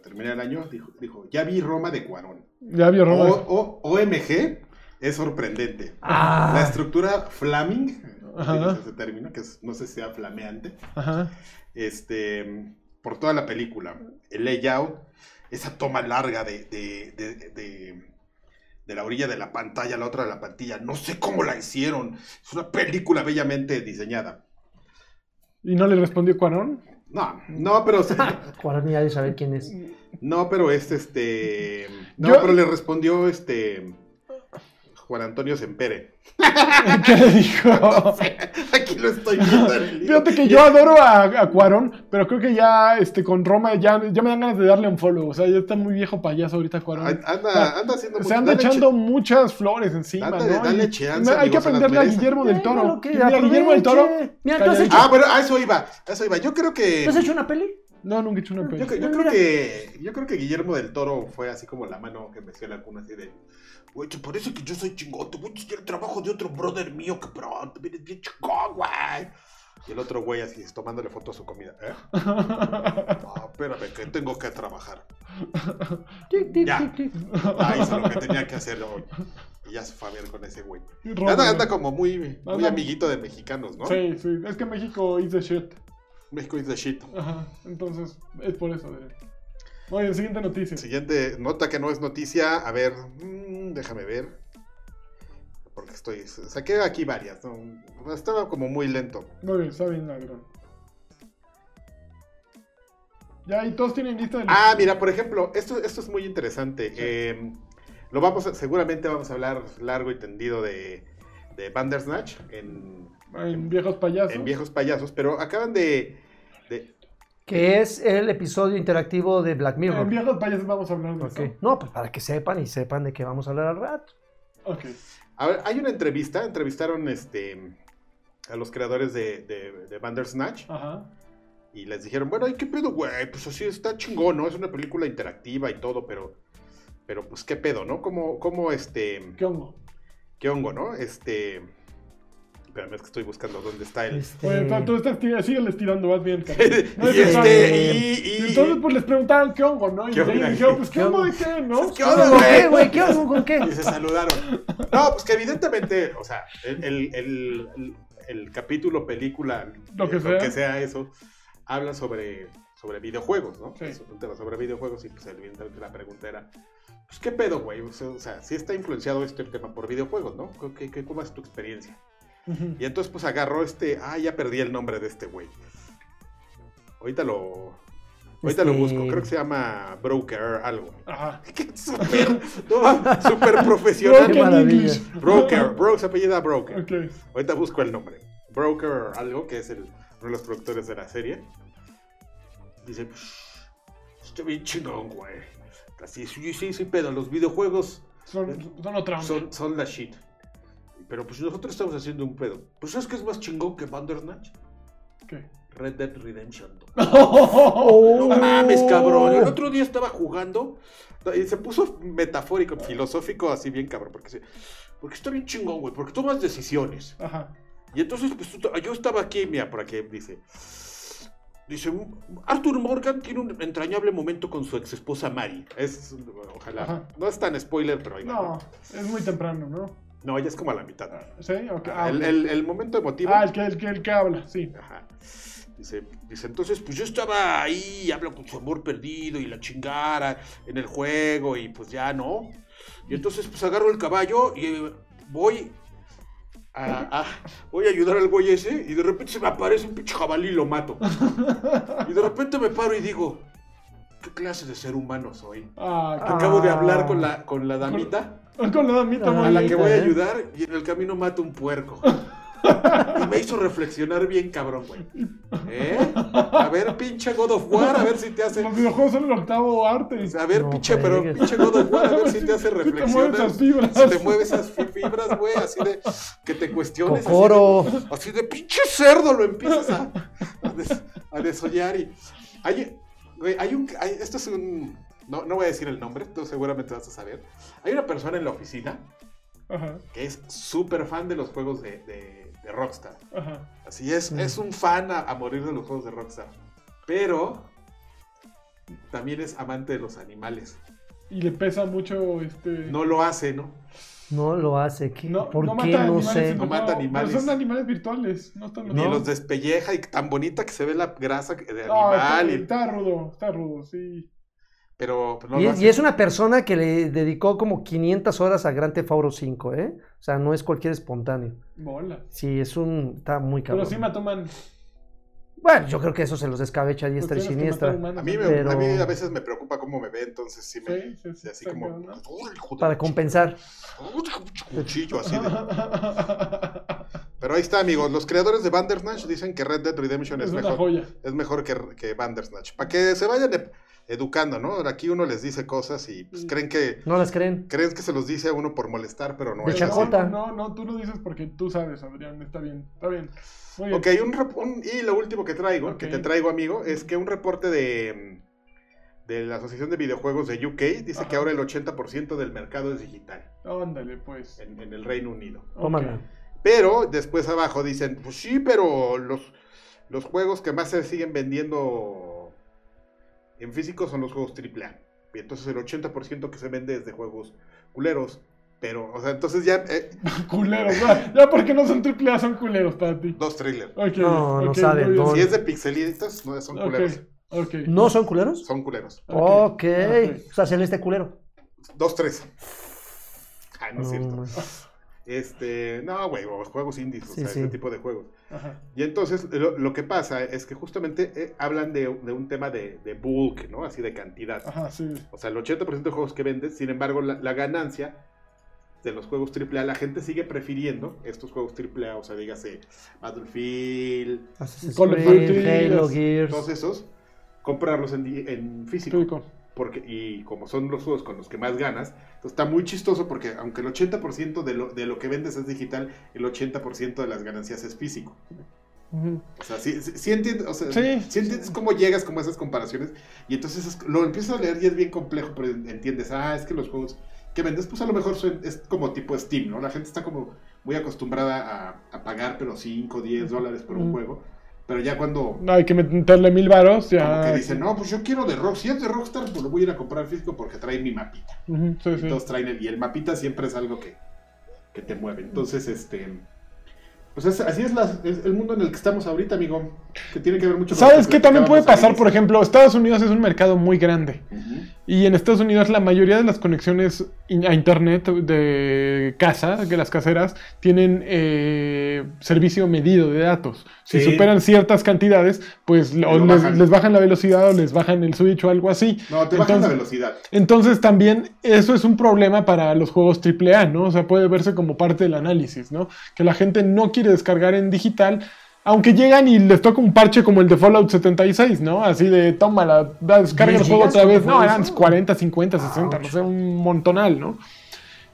Para terminar el año, dijo, dijo: Ya vi Roma de Cuarón. Ya vio Roma. O, o- OMG es sorprendente. Ah. La estructura flaming, ese término, que es- no sé si sea flameante, Ajá. este, por toda la película. El layout, esa toma larga de, de, de- de- de la orilla de la pantalla a la otra de la pantalla. No sé cómo la hicieron. Es una película bellamente diseñada. ¿Y no le respondió Cuarón? No, no, pero Juan ya de saber quién es. no, pero es este. No, Yo- pero le respondió este Juan Antonio Sempere. ¿Qué le dijo? Aquí lo estoy viendo el. Fíjate que yo adoro a, a Cuarón, pero creo que ya este, con Roma ya, ya me dan ganas de darle un follow. O sea, ya está muy viejo payaso ahorita Cuarón. Anda, anda haciendo Se mucho- anda echando che- muchas flores encima, ¿no? dale chance, hay que amigos, aprenderle a. Guillermo del Toro. mira, Guillermo del Toro. Mira, ¿tú has hecho, Ah, bueno, a eso iba. A eso iba. Yo creo que. ¿tú has hecho una peli? No, nunca he hecho una peli. yo Ah, creo que yo creo que Guillermo del Toro fue así como la mano que me hacía la cuna así de Güey, te parece que yo soy chingón, te voy a enseñar el trabajo de otro brother mío que pronto vienes bien chingón, güey. Y el otro güey así tomándole foto a su comida. ¿eh? No, espérame, que tengo que trabajar. Ya. Ah, hizo lo que tenía que hacer hoy. Y ya se fue a ver con ese güey. Anda, anda como muy, muy Anda- amiguito de mexicanos, ¿no? Sí, sí. Es que México is the shit. México is the shit. Ajá. Entonces, es por eso. De... Siguiente noticia. Siguiente nota que no es noticia. A ver, mm, déjame ver. Porque estoy. Saqué aquí varias. ¿no? Estaba como muy lento. Muy bien, está bien, ladrón. Ya, y todos tienen lista de Ah, mira, por ejemplo, esto, esto es muy interesante. Eh, lo vamos a- seguramente vamos a hablar largo y tendido de, de Bandersnatch en, En viejos payasos. en Viejos Payasos, pero acaban de- Que es el episodio interactivo de Black Mirror. En viejos payasos vamos a hablar de eso. No, pues para que sepan y sepan de qué vamos a hablar al rato. Ok. a ver, hay una entrevista, entrevistaron este a los creadores de, de, de Bandersnatch Ajá. y les dijeron, bueno, ¿y qué pedo, güey? Pues así está chingón, ¿no? Es una película interactiva y todo, pero, pero pues qué pedo, ¿no? ¿Cómo, cómo este, ¿Qué hongo? qué hongo, ¿no? Este, espérame, es que estoy buscando dónde está el... Este, Bueno, tú estás tir- sígueles tirando, vas bien. No y este, necesario. y, Y y- entonces pues les preguntaban qué hongo, ¿no? Y ¿Qué onda? dijeron, pues qué ¿Qué hongo hongo? de qué, ¿no? ¿Qué ¿Qué onda, onda, güey? qué, güey? ¿Qué onda con qué? y se saludaron. No, pues que evidentemente, o sea, el, el, el- capítulo, película, Lo que eh, sea. eso, habla sobre, sobre videojuegos, ¿no? Sí. Es un tema sobre videojuegos y pues evidentemente la pregunta era, pues qué pedo, güey, o sea, o sea, sí está influenciado este tema por videojuegos, ¿no? ¿Qué, qué- cómo es tu experiencia? Y entonces pues agarró este, ah, ya perdí el nombre de este güey. Ahorita lo... Ahorita lo Este- busco, creo que se llama Broker algo. Ajá. Qué súper, no, súper profesional. English. Broker, Bro, se apellida Broker. Ok. Ahorita busco el nombre. Broker algo, que es el, uno de los productores de la serie. Dice, "Pues, está bien chingón, güey. Así, sí, sí, sí, pero los videojuegos Son, son otra son, son la shit. Pero pues nosotros estamos haciendo un pedo. Pues ¿sabes qué es más chingón que Bandersnatch? ¿Qué? Red Dead Redemption 2. Oh. No mames, cabrón. El otro día estaba jugando y se puso metafórico, filosófico, así bien cabrón. Porque, se- porque está bien chingón, güey. Porque tomas decisiones. Ajá. Y entonces, pues yo estaba aquí, mira, por aquí dice. Dice, Arthur Morgan tiene un entrañable momento con su ex esposa Mary. Es, ojalá. Ajá. No es tan spoiler, pero ahí va, No, es muy temprano, ¿no? No, ya es como a la mitad. ¿Sí? Ok. Ah, el, ok. el- el momento emotivo. Ah, el que, el, que, el que habla, sí. Ajá. Dice, dice, entonces, pues yo estaba ahí, habla con su amor perdido y la chingara en el juego y pues ya no. Y entonces, pues agarro el caballo y eh, voy a, a- voy a ayudar al güey ese y de repente se me aparece un pinche jabalí y lo mato. Y de repente me paro y digo, ¿qué clase de ser humano soy? Ah, Ah. Acabo de hablar con la, con la damita con la damita Ah, a muy la que voy a ayudar y en el camino mato un puerco. Y me hizo reflexionar bien cabrón, güey. ¿Eh? A ver, pinche God of War, a ver si te hace... Los videojuegos son el octavo arte. A ver, No pinche, pero fregues. pinche God of War, a ver si te hace Si te reflexionar. mueves esas fibras. Si te mueves esas fi- fibras, güey, así de que te cuestiones. así de- Cocoro. Así de, pinche cerdo, lo empiezas a, a, des- a desollar y... Hay, güey, hay un... hay- esto es un... No, no voy a decir el nombre, tú seguramente vas a saber. Hay una persona en la oficina Ajá, que es súper fan de los juegos de, de- de Rockstar. ajá. Así es, Mm. es un fan a, a morir de los juegos de Rockstar. Pero también es amante de los animales. Y le pesa mucho este. No lo hace, ¿no? No lo hace. ¿qué? no, ¿Por no qué? mata No animales, sé. sino- No mata animales. pero son animales virtuales. No están Ni No. los despelleja y tan bonita que se ve la grasa de No, está, animal. y- está rudo, está rudo, sí. Pero pues, no Y, es- hace. y es una persona que le dedicó como 500 horas a Grand Theft Auto 5, ¿eh? O sea, no es cualquier espontáneo. Bola. Sí, es un... Está muy Pero cabrón. sí mató man. Bueno, yo creo que eso se los descabecha a diestra y siniestra. A mí, pero- a mí a veces me preocupa cómo me ve, entonces sí me... Sí, sí, sí, sí, así como... cabrón, ¿no? "Uy, hijo de Para compensar. chingada". Uy, Cuchillo así de... Pero ahí está, amigos. Los creadores de Bandersnatch dicen que Red Dead Redemption es, mejor. joya. es mejor que, que Bandersnatch. Para que se vayan e- educando, ¿no? Aquí uno les dice cosas y pues, Mm. creen que ¿No las creen? creen que se los dice a uno por molestar, pero no De es chacota. así. No, no, tú lo dices porque tú sabes, Adrián. Está bien, está bien. Muy bien. Ok, un rep- un- y lo último que traigo, que te traigo, amigo, es que un reporte de, de la Asociación de Videojuegos de UK dice que ahora el 80% del mercado es digital Ándale, pues. en, en el Reino Unido. Pero después abajo dicen, pues sí, pero los, los juegos que más se siguen vendiendo en físico son los juegos AAA. Y entonces el 80% que se vende es de juegos culeros. Pero, o sea, entonces ya eh, Culeros, ya, ya porque no son triple A, son culeros para ti. dos trailers. Ok, No, no ok, saben, no. Si es de pixelitos, no son culeros. ¿No son culeros? Son culeros. Ok. O sea, celeste culero. Dos, tres. Ay, no es No, cierto. no. Este, no, güey, o juegos indies, o Sí, sea, sí. ese tipo de juegos. Ajá. Y entonces lo, lo que pasa es que justamente eh, hablan de, de un tema de, de bulk, ¿no? Así de cantidad. Ajá, sí. O sea, el 80% de juegos que vendes, sin embargo, la, la ganancia de los juegos AAA, la gente sigue prefiriendo estos juegos AAA, o sea, dígase Battlefield, Assassin's Call of Creed, Duty, Halo, los- Gears. todos esos, comprarlos en, en físico. Físico. Porque, y como son los juegos con los que más ganas, entonces está muy chistoso porque aunque el 80% de lo, de lo que vendes es digital, el 80% de las ganancias es físico. Ujú. O sea, sí, sí, sí entiendes, o sea, Sí. entiendes cómo llegas como a esas comparaciones y entonces es- lo empiezas a leer y es bien complejo, pero entiendes, ah, es que los juegos que vendes, pues a lo mejor son- es como tipo Steam, ¿no? La gente está como muy acostumbrada a, a pagar, pero 5, 10 dólares por un juego, pero ya cuando No, hay que meterle mil varos, ya. que dicen, no, pues yo quiero de Rock, si es de Rockstar, pues lo voy a ir a comprar físico porque trae mi mapita. Sí. Entonces traen el, y el mapita siempre es algo que, que te mueve. Entonces, este. Pues es- así es, la- es el mundo en el que estamos ahorita, amigo. Que tiene que ver mucho con ¿Sabes qué también puede pasar? Por ejemplo, Estados Unidos es un mercado muy grande. Y en Estados Unidos la mayoría de las conexiones a internet de casa, que las caseras, tienen eh, servicio medido de datos. Si Sí. superan ciertas cantidades, pues o les, bajan. les bajan la velocidad o les bajan el switch o algo así. No, te bajan Entonces- la velocidad. Entonces también eso es un problema para los juegos AAA, ¿no? O sea, puede verse como parte del análisis, ¿no? Que la gente no quiere descargar en digital, aunque llegan y les toca un parche como el de Fallout 76, ¿no? Así de, tómala, descarga el 10 juego otra vez. ¿cuánto No, eran eso? 40, 50, 60, no sé, un montonal, ¿no?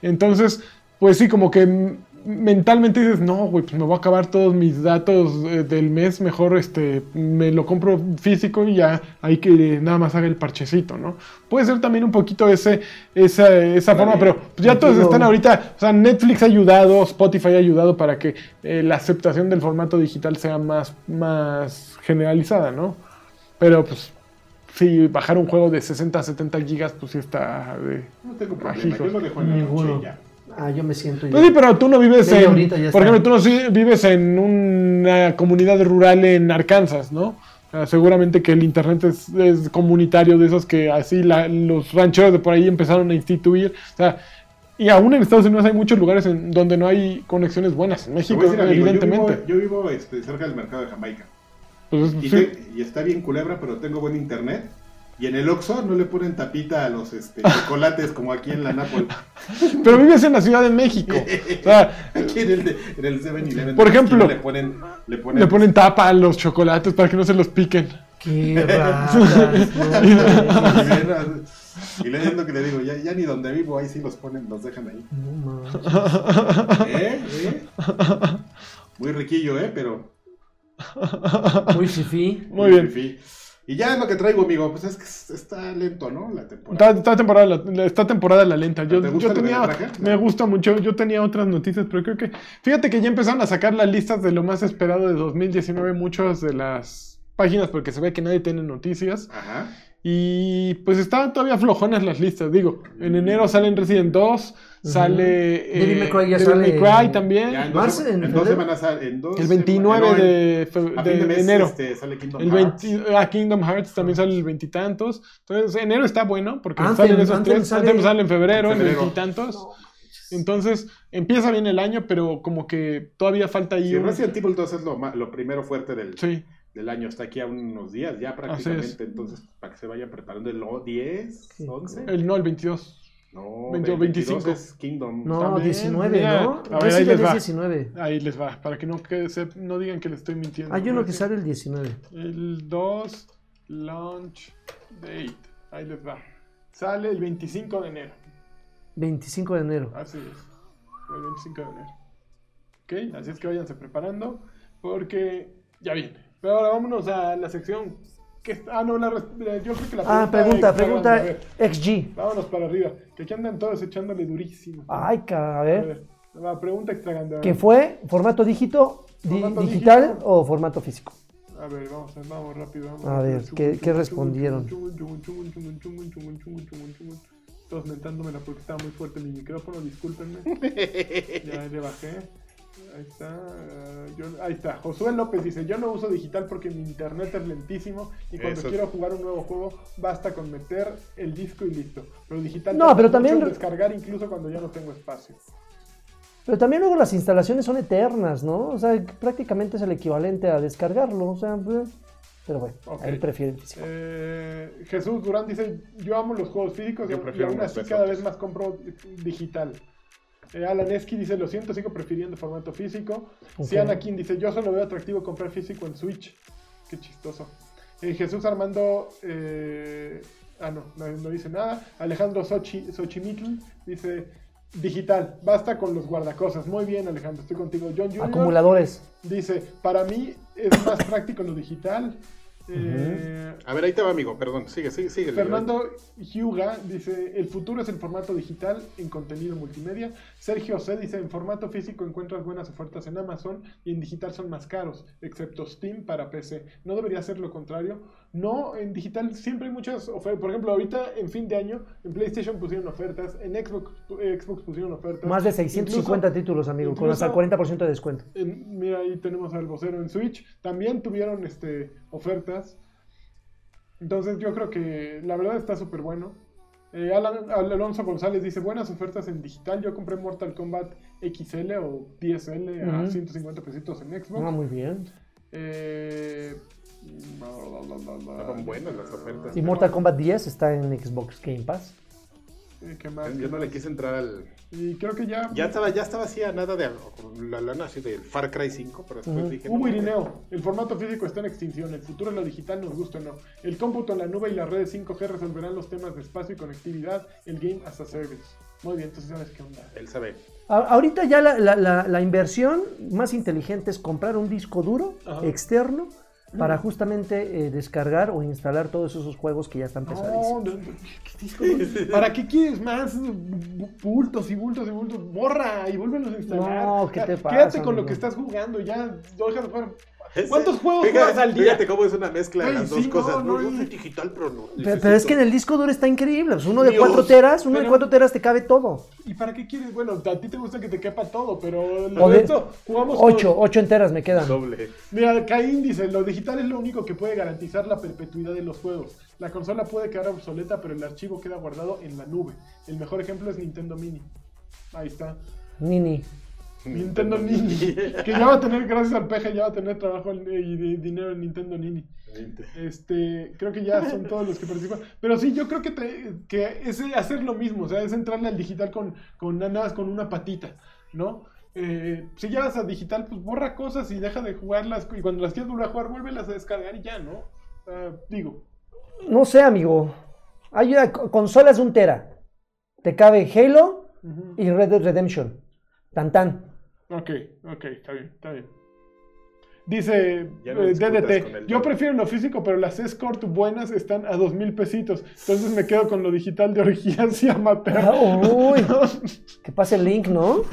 Entonces, pues sí, como que mentalmente dices, no, güey, pues me voy a acabar todos mis datos eh, del mes, mejor este, me lo compro físico y ya hay que nada más haga el parchecito, ¿no? Puede ser también un poquito ese, esa, esa Vale. forma, pero pues ya todos están ahorita, o sea, Netflix ha ayudado, Spotify ha ayudado para que eh, la aceptación del formato digital sea más, más generalizada, ¿no? Pero pues, sí, bajar un juego de 60 a 70 gigas, pues sí está de... No tengo problema. Yo lo dejo en la Ninguno. noche y ya. Ah, yo me siento. Pues sí, pero tú no vives en. ya Por ejemplo, tú no vives en una comunidad rural en Arkansas, ¿no? O sea, seguramente que el internet es, es comunitario de esos que así la- los rancheros de por ahí empezaron a instituir. O sea, y aún en Estados Unidos hay muchos lugares en donde no hay conexiones buenas. En México, amigo, evidentemente. Yo vivo, yo vivo, este, cerca del mercado de Jamaica. Pues, Y, sí. te- y está bien culebra, pero tengo buen internet. Y en el Oxxo no le ponen tapita a los este, chocolates como aquí en la Nápoles. Pero vives en la Ciudad de México. O sea, Aquí en el, de- en el 7-Eleven. Por ejemplo, le ponen, le ponen, le ponen tapa a los chocolates para que no se los piquen. Qué no, Y le entiendo que le digo, ya, ya ni donde vivo, ahí sí los ponen, los dejan ahí. no. ¿Eh? ¿Eh? Muy riquillo, ¿eh? Pero. Muy fifí. Muy bien. fifí. Y ya es lo que traigo, amigo. Pues es que es- está lento, ¿no? La temporada. Está, está temporada, la- está temporada la lenta. Yo, ¿Te gusta yo tenía, me gusta mucho. Yo tenía otras noticias, pero creo que, fíjate que ya empezaron a sacar las listas de lo más esperado de 2019, muchas de las páginas, porque se ve que nadie tiene noticias. Ajá. Y pues estaban todavía flojonas las listas. Digo, en enero salen Resident 2, sale eh, Devil May Cry ya sale también. Ya en ¿Marzo, dos, en en dos semanas sale- en dos el 29 semanas- no, en- de, a de fin de mes, enero. este, sale Kingdom El Hearts. 20, ah, Kingdom Hearts también sale el veintitantos. Entonces, enero está bueno porque Anthem, salen esos Anthem tres. sale- sale en febrero, en veintitantos. Entonces, empieza bien el año, pero como que todavía falta ahí Sí, un- Resident Evil 2 es lo, lo primero fuerte del, Sí, del año. Está aquí a unos días ya prácticamente. Entonces, para que se vayan preparando el o- 10, Sí. 11. el, no, el 22. No, 20 o 22 25. es Kingdom. No, También, 19, mira. ¿no? A ver, ahí les es va. 19. Ahí les va, para que no, quede- se- no digan que les estoy mintiendo. Hay uno que sale el 19. El 2, launch date. Ahí les va. Sale el 25 de enero. 25 de enero. Así es. El 25 de enero. Ok, así es que váyanse preparando porque ya viene. Pero ahora vámonos a la sección. Ah, no, la, yo creo que la pregunta. Ah, pregunta, pregunta XG. Vámonos para arriba. Que aquí andan todos echándole durísimo. Ay, cara, a ver. A ver la pregunta extra grande. ¿Qué fue? ¿Formato dígito? Digital o formato físico? A ver, vamos, vamos rápido. Vamos a ver, chum, ¿qué, chum, ¿qué respondieron? Todos mentándomela porque estaba muy fuerte mi micrófono, discúlpenme. ya le bajé. Ahí está. yo- ahí está. Josué López dice: Yo no uso digital porque mi internet es lentísimo y cuando Eso. quiero jugar un nuevo juego basta con meter el disco y listo. Pero digital No, pero también- descargar incluso cuando ya no tengo espacio. Pero también luego las instalaciones son eternas, ¿no? O sea, prácticamente es el equivalente a descargarlo. O sea, eh, pero bueno, Ok. él prefiere el físico. Eh, Jesús Durán dice, yo amo los juegos físicos Yo y prefiero aún así cada vez más compro digital. Eh, Alan Esky dice, lo siento, sigo prefiriendo formato físico. Ok. Siana King dice, yo solo veo atractivo comprar físico en Switch. Qué chistoso. Eh, Jesús Armando, eh, ah no, no, no dice nada. Alejandro Sochi, Xochimitl dice, digital, basta con los guardacosas. Muy bien Alejandro, estoy contigo. John Jr. Acumuladores. dice, para mí es más práctico lo digital. Eh, A ver, ahí te va, amigo. Perdón, sigue, sigue, sigue. Fernando Hyuga dice, el futuro es el formato digital en contenido multimedia. Sergio C dice, en formato físico encuentras buenas ofertas en Amazon y en digital son más caros, excepto Steam para PC. ¿No debería ser lo contrario? No, en digital siempre hay muchas ofertas. Por ejemplo, ahorita en fin de año, en PlayStation pusieron ofertas, en Xbox, eh, Xbox pusieron ofertas. Más de 650 Incluso- títulos, amigo, con hasta 40% de descuento. en- mira, ahí tenemos al vocero en Switch. También tuvieron este, ofertas. Entonces yo creo que la verdad está súper bueno. Eh, Alan- Al- Alonso González dice, buenas ofertas en digital. Yo compré Mortal Kombat XL o 10L a Ujú. 150 pesitos en Xbox. Ah, muy bien. Eh, Estaban buenas las ofertas. Y Mortal Kombat 10 está en Xbox Game Pass. ¿qué más? Yo no le quise entrar al. Y creo que ya... Ya estaba, ya estaba así a nada de con la lana así del Far Cry 5, pero después dije. Hugo no, Irineo, el formato físico está en extinción, el futuro es lo digital, nos gusta o no. El cómputo en la nube y las redes 5G resolverán los temas de espacio y conectividad, el game as a service. Muy bien, entonces sabes qué onda. Él sabe. A- Ahorita ya la, la- la- la inversión más inteligente es comprar un disco duro Ajá. externo para justamente eh, descargar o instalar todos esos juegos que ya están pesadísimos. no, no. ¿Para qué quieres más bu- bultos y bultos y bultos? Borra y vuélvelos a instalar. No, ¿qué te pasa, Quédate con lo que estás jugando, ya deja de jugar. ¿Cuántos juegos Fíjate- juegas al día? Fíjate cómo es una mezcla de Ay, las sí, dos cosas. no, No, no, y- digital, pero no. Pero, pero es que en el disco duro está increíble. pues uno de Dios, 4 teras, uno de pero- 4 teras te cabe todo. ¿Y para qué quieres? Bueno, a ti te gusta que te quepa todo, pero lo O de de- esto jugamos 8, con- 8 enteras me quedan. Doble. Mira, Caín dice, lo digital es lo único que puede garantizar la perpetuidad de los juegos. La consola puede quedar obsoleta, pero el archivo queda guardado en la nube. El mejor ejemplo es Nintendo Mini. Ahí está. Nini. Nintendo Mini. Que ya va a tener, gracias al peje, ya va a tener trabajo en- y de- dinero en Nintendo Mini. Este, creo que ya son todos los que participan. Pero sí, yo creo que, te- que es hacer lo mismo, o sea, es entrarle al digital con, con nada más con una patita, ¿no? Eh, si ya vas a digital, pues borra cosas y deja de jugarlas. Y cuando las quieras volver a jugar, vuélvelas a descargar y ya, ¿no? Digo, No sé, amigo. Hay una co- consolas de un tera. Te cabe Halo y Red Dead Redemption. Tan tan. Ok, ok, está bien, está bien. Dice no eh, DDT, yo prefiero lo físico, pero las escort buenas están a dos mil pesitos. Entonces me quedo con lo digital de orgías y amateur. Ah, uy. Que pase el link, ¿no?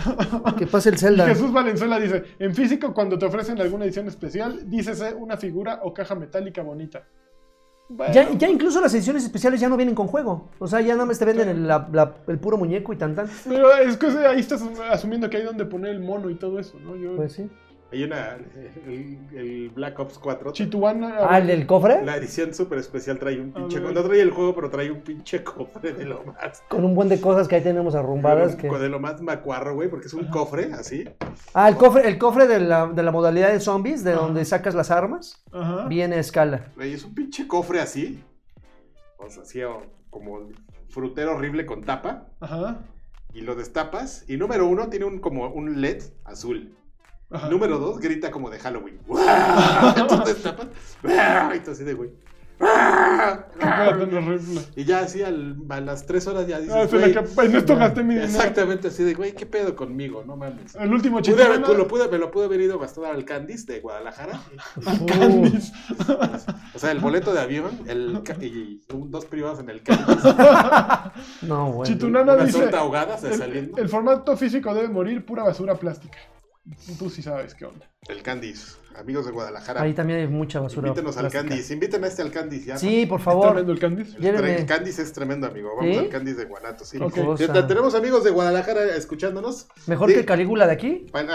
Que pase el Zelda. Jesús Valenzuela dice, en físico cuando te ofrecen alguna edición especial, dícese una figura o caja metálica bonita. Bueno, Ya, ya incluso las ediciones especiales ya no vienen con juego. O sea, ya nada más te venden el, la- la- el puro muñeco y tan tan. Pero es que ahí estás asumiendo que hay donde poner el mono y todo eso, ¿no? Yo, Pues sí. Hay una. El, el Black Ops 4. Chituana... Ah, el del cofre. La edición super especial trae un pinche. No trae el juego, pero trae un pinche cofre de lo más. Con un buen de cosas que ahí tenemos arrumbadas. Que... De lo más macuarro, güey, porque es un cofre así. Ah, el cofre, el cofre de la, de la modalidad de zombies, de donde sacas las armas, Ajá. viene a escala. Güey, es un pinche cofre así. O sea, así o- como frutero horrible con tapa. Ajá. Y lo destapas. Y número uno tiene un como un LED azul. Ajá. Número dos grita como de Halloween. Entonces destapas. Y tú así de güey. Y ya así al- a las tres horas ya dices. Ah, que- en esto gasté mi dinero. Exactamente así de, güey, ¿qué pedo conmigo? No mames. El último Pude lo pude- me lo pude haber ido a gastar al Candice de Guadalajara. Candice. O sea, el boleto de avión el, y un- dos privados en el Candice. No, güey. Chitunana Una dice... ahogada se El, saliendo. el formato físico debe morir, pura basura plástica. Tú sí sabes qué onda. El Candice. Amigos de Guadalajara. Ahí también hay mucha basura. Invítenos al. Candice. Inviten a este al Candice ya. Sí, por ¿Está favor. el Candice? El, el Candice es tremendo, amigo. Vamos ¿Sí? al Candice de Guanato, sí. Tenemos amigos de Guadalajara escuchándonos. Mejor Sí. que Calígula de aquí. Bueno,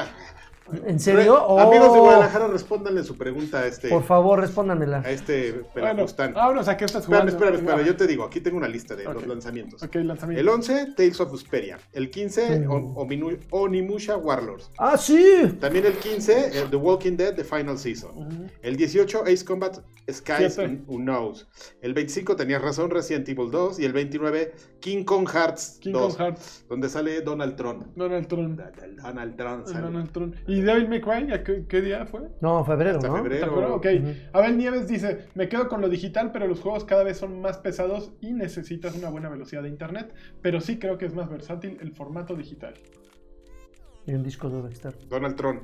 ¿En serio? re- Oh. Amigos de Guadalajara, respóndanle su pregunta a este, Por favor, respóndanmela. a este Bueno, Pelajustán. vámonos a qué estás Espérame, jugando. espérame, espérame. Yo te digo, aquí tengo una lista de Ok. los lanzamientos. Ok, lanzamiento. El 11, Tales of Vesperia. El 15, Mm. O- Ominu- Onimusha Warlords. ¡Ah, sí! También el 15, eh, The Walking Dead, The Final Season. Ujú. El 18, Ace Combat Skies. Who Knows. El 25, tenías razón, Resident Evil 2. Y el 29, King Kong Hearts King 2. Kong Hearts. Donde sale Donald Trump. Donald Trump. Donald Trump sale. Donald Trump. ¿Y Devil May Cry? ¿A qué, qué día fue? No, febrero, Hasta ¿no? febrero. Ok. Abel Nieves dice, me quedo con lo digital, pero los juegos cada vez son más pesados y necesitas una buena velocidad de internet. Pero sí creo que es más versátil el formato digital. Y un disco duro externo. Donald Trump.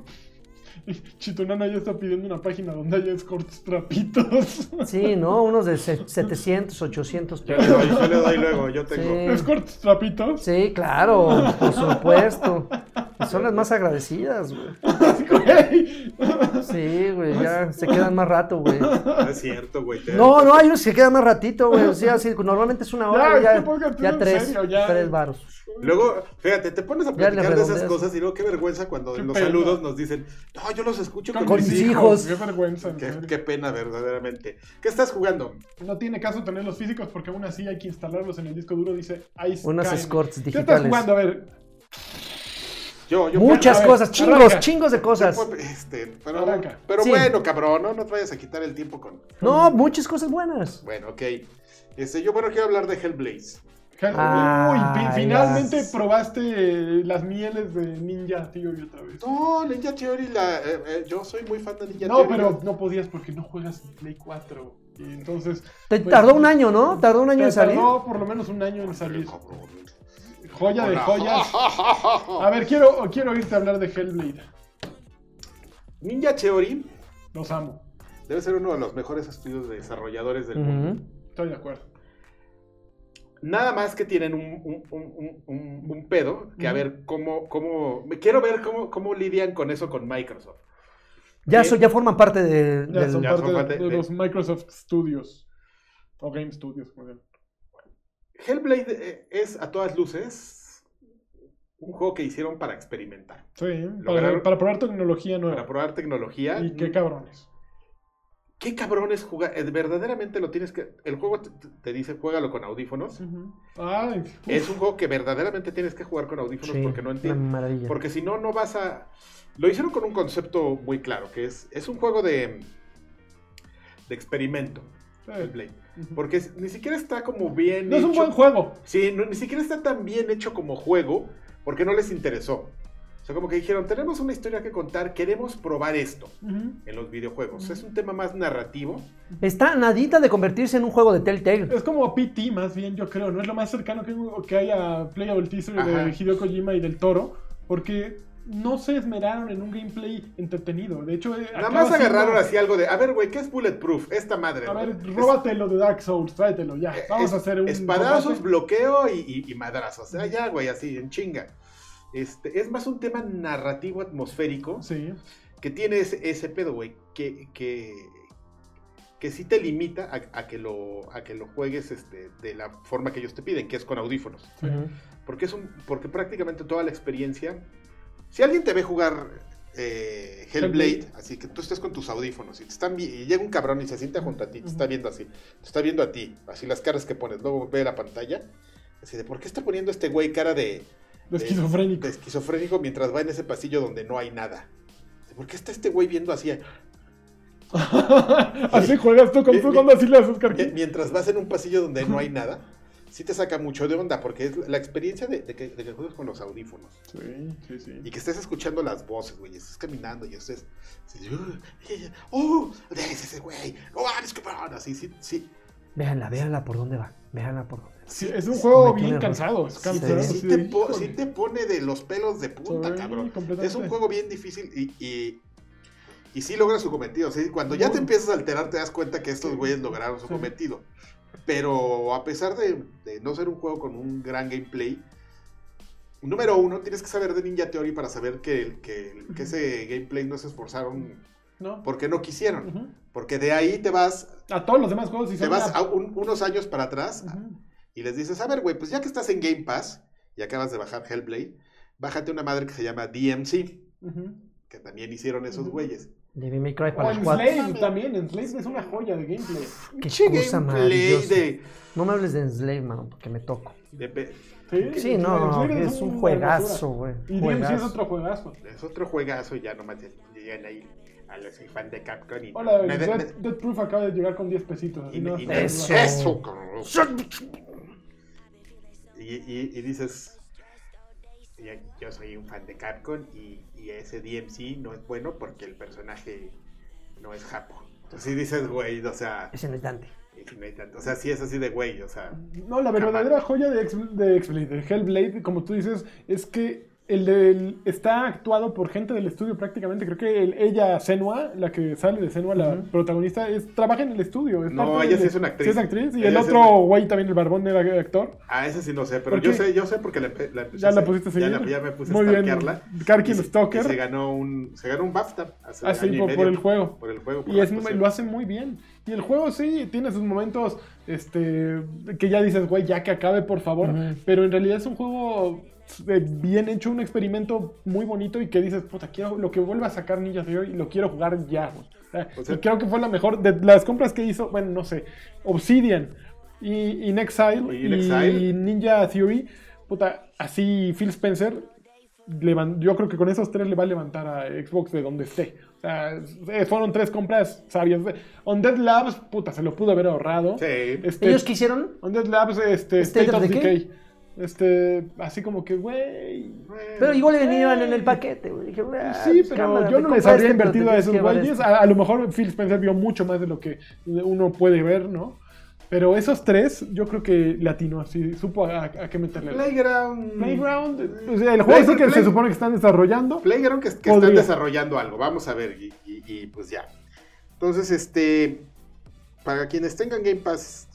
Chitonana ya está pidiendo una página donde haya escorts trapitos. Sí, ¿no? Unos de se- 700, 800 Yo le doy, yo le doy luego, yo tengo. Sí. ¿Escorts trapitos? Sí, claro, por supuesto. Son las más agradecidas, güey. Güey. Sí, güey, ya se quedan más rato, güey. No es cierto, güey. No, no, hay unos que se quedan más ratito, güey. O sea, así, normalmente es una hora, Ya, ya, tres, serio, ya. tres varos. Luego, fíjate, te pones a platicar de esas cosas y luego qué vergüenza cuando Qué en los pena. saludos nos dicen, no, yo los escucho con, Con mis mis hijos. hijos. Qué vergüenza. en Qué, qué pena, verdaderamente. ¿Qué estás jugando? No tiene caso tenerlos físicos porque aún así hay que instalarlos en el disco duro, dice Ice Unas escorts ¿Qué estás digitales. jugando? A ver, Yo, yo Muchas ver, cosas, chingos, arranca. chingos de cosas. Este, pero Arranca. pero Sí. bueno, cabrón, ¿no? no te vayas a quitar el tiempo con. No, muchas cosas buenas. Bueno, ok. Este, yo, bueno, quiero hablar de Hellblaze. Hell- Ah, Uy, pi- finalmente las- probaste las mieles de Ninja Theory otra vez. No, Ninja Theory, la, eh, eh, yo soy muy fan de Ninja No, Theory. pero no podías porque no juegas en Play 4. Y entonces. Te pues, tardó un año, ¿no? Tardó un año te en salir. Tardó por lo menos un año en salir. Cabrón. Joya de joyas. A ver, quiero, quiero oírte hablar de Hellblade. Ninja Theory Los amo. debe ser uno de los mejores estudios de desarrolladores del mundo. Estoy de acuerdo. Nada más que tienen un, un- un- un- un- un pedo, que a ver cómo, cómo, me quiero ver cómo, cómo lidian con eso con Microsoft. Ya, so- ya forman parte de, Ya del... son ya parte son de- parte de, de- los Microsoft Studios. O Game Studios, como llaman. Hellblade eh, es a todas luces un juego que hicieron para experimentar, Sí, para, Lograron- para probar tecnología nueva. para probar tecnología. Y qué cabrones. Qué cabrón es jugar, eh, verdaderamente lo tienes que, el juego te, te dice juégalo con audífonos. Ay, Es un juego que verdaderamente tienes que jugar con audífonos Sí, porque no entiendes. maravilla. Porque si no, no vas a. Lo hicieron con un concepto muy claro, que es, es un juego de, de experimento, Porque ni siquiera está como bien No es un buen juego. Sí, no- ni siquiera está tan bien hecho como juego, porque no les interesó. O sea, como que dijeron, tenemos una historia que contar, queremos probar esto en los videojuegos. Es un tema más narrativo. Está nadita de convertirse en un juego de Telltale. Es como PT, más bien, yo creo, ¿no? Es lo más cercano que, que hay a Playable Teaser Ajá. de Hideo Kojima y del Toro, porque no se esmeraron en un gameplay entretenido. De hecho, eh, Nada más agarraron siendo- así algo de, a ver, güey, ¿qué es Bulletproof? Esta madre. A ¿no? ver, Es- róbatelo de Dark Souls, tráetelo ya. Eh, Vamos es- a hacer un. Espadazos, combate. bloqueo y, y- y madrazos. Ah, ya, güey, así, en chinga. Este, es más un tema narrativo atmosférico Sí. que tiene ese, ese pedo, güey, que, que, que sí te limita a, a que lo, a que lo juegues este, de la forma que ellos te piden, que es con audífonos. sí. Porque, es un, porque prácticamente toda la experiencia... Si alguien te ve jugar eh, Hellblade, Hellblade. así que tú estés con tus audífonos y, te están, y llega un cabrón y se sienta junto a ti, te está viendo así, te está viendo a ti, así las caras que pones, luego ve la pantalla, así de, ¿por qué está poniendo este güey cara de, De esquizofrénico. de esquizofrénico mientras va en ese pasillo donde no hay nada? ¿Por qué está este güey viendo así? así juegas tú con cuando así le haces. Mientras vas en un pasillo donde no hay nada, sí te saca mucho de onda, porque es la experiencia de, de que, de que juegues con los audífonos. Sí, sí, sí. Y que estés escuchando las voces, güey. Estés caminando y estés. ¡Oh! ¡Es ese güey! ¡No mames, cabrón! Así, sí, sí. Véanla, véanla por dónde va. Véanla por dónde va. Sí, es un juego bien cansado. Es Sí, cansado. Sí, así te po- sí te pone de los pelos de punta, Sí, cabrón. Es un juego bien difícil y. y y sí logra su cometido. ¿sí? Cuando ya te empiezas a alterar, te das cuenta que estos güeyes lograron su Sí. cometido. Pero a pesar de, de no ser un juego con un gran gameplay, número uno, tienes que saber de Ninja Theory para saber que, que, que ese gameplay no se esforzaron ¿No? porque no quisieron. Porque de ahí te vas, A todos los demás juegos y te vas una- a un- unos años para atrás y les dices, a ver, güey, pues ya que estás en Game Pass y acabas de bajar Hellblade, bájate una madre que se llama DMC, que también hicieron esos güeyes. Devil May Cry para también, en Slave es una joya de gameplay. Qué cosa gameplay maravillosa. de, No me hables de Enslave, mano, porque me toco. de pe- Sí, Sí, no, es un juegazo, güey. Y DMC es otro juegazo. Es otro juegazo y ya nomás llegan ahí a los soy fan de Capcom y Hola, me- me- Dead, Proof acaba de llegar con 10 pesitos. y, y no y- está Eso. y- y dices, "Ya- yo soy un fan de Capcom y, y ese DMC no es bueno porque el personaje no es japo. Entonces sí dices, güey, o sea, Ese no es Dante. no hay tanto- o sea, sí es así de güey, o sea, No, la verdadera joya de, de Hellblade, como tú dices, es que el del está actuado por gente del estudio prácticamente. Creo que el- ella, Senua, la que sale de Senua, la protagonista, es, trabaja en el estudio. es No, ella sí es una actriz. Sí es actriz. Y Ella el otro güey también, el barbón, era actor. ah, ese sí no sé, pero ¿Por yo sé, yo sé porque la, la Ya la pusiste a ya, seguir. la- ya me puse Muy a stalkearla. Karkin se- Stalker. Y se ganó un, se ganó un BAFTA hace Así, año y por, el juego. Por el juego. por Y es, lo hace muy bien. Y el juego sí tiene sus momentos este, que ya dices, güey, ya que acabe, por favor. Pero en realidad es un juego bien hecho, un experimento muy bonito y que dices, puta, quiero lo que vuelva a sacar Ninja Theory, lo quiero jugar ya. güey. O sea, O sea- y creo que fue la mejor de las compras que hizo, bueno, no sé, Obsidian y In Exile Y y, In Exile. Ninja Theory. Puta, así Phil Spencer yo creo que con esos tres le va a levantar a Xbox de donde esté. O sea, eh, fueron tres compras sabias. Undead Labs, puta, se lo pudo haber ahorrado. Sí. Este, ¿Ellos qué hicieron? Undead Labs, este, State State, of of Decay. Decay. Este, así como que, güey. Pero igual le venían en el paquete, güey. Dije, "Ah, Sí, pero cámara, yo no les habría este, pero invertido a esos güeyes. este". A, a lo mejor Phil Spencer vio mucho más de lo que uno puede ver, ¿no? Pero esos tres, yo creo que le atinó así, supo a, a qué meterle. Playground. Playground, o sea, el juego sí que Play- se supone que están desarrollando. Playground que, que están desarrollando algo. Vamos a ver. Y, y- y, pues ya. Entonces, este. Para quienes tengan Game Pass.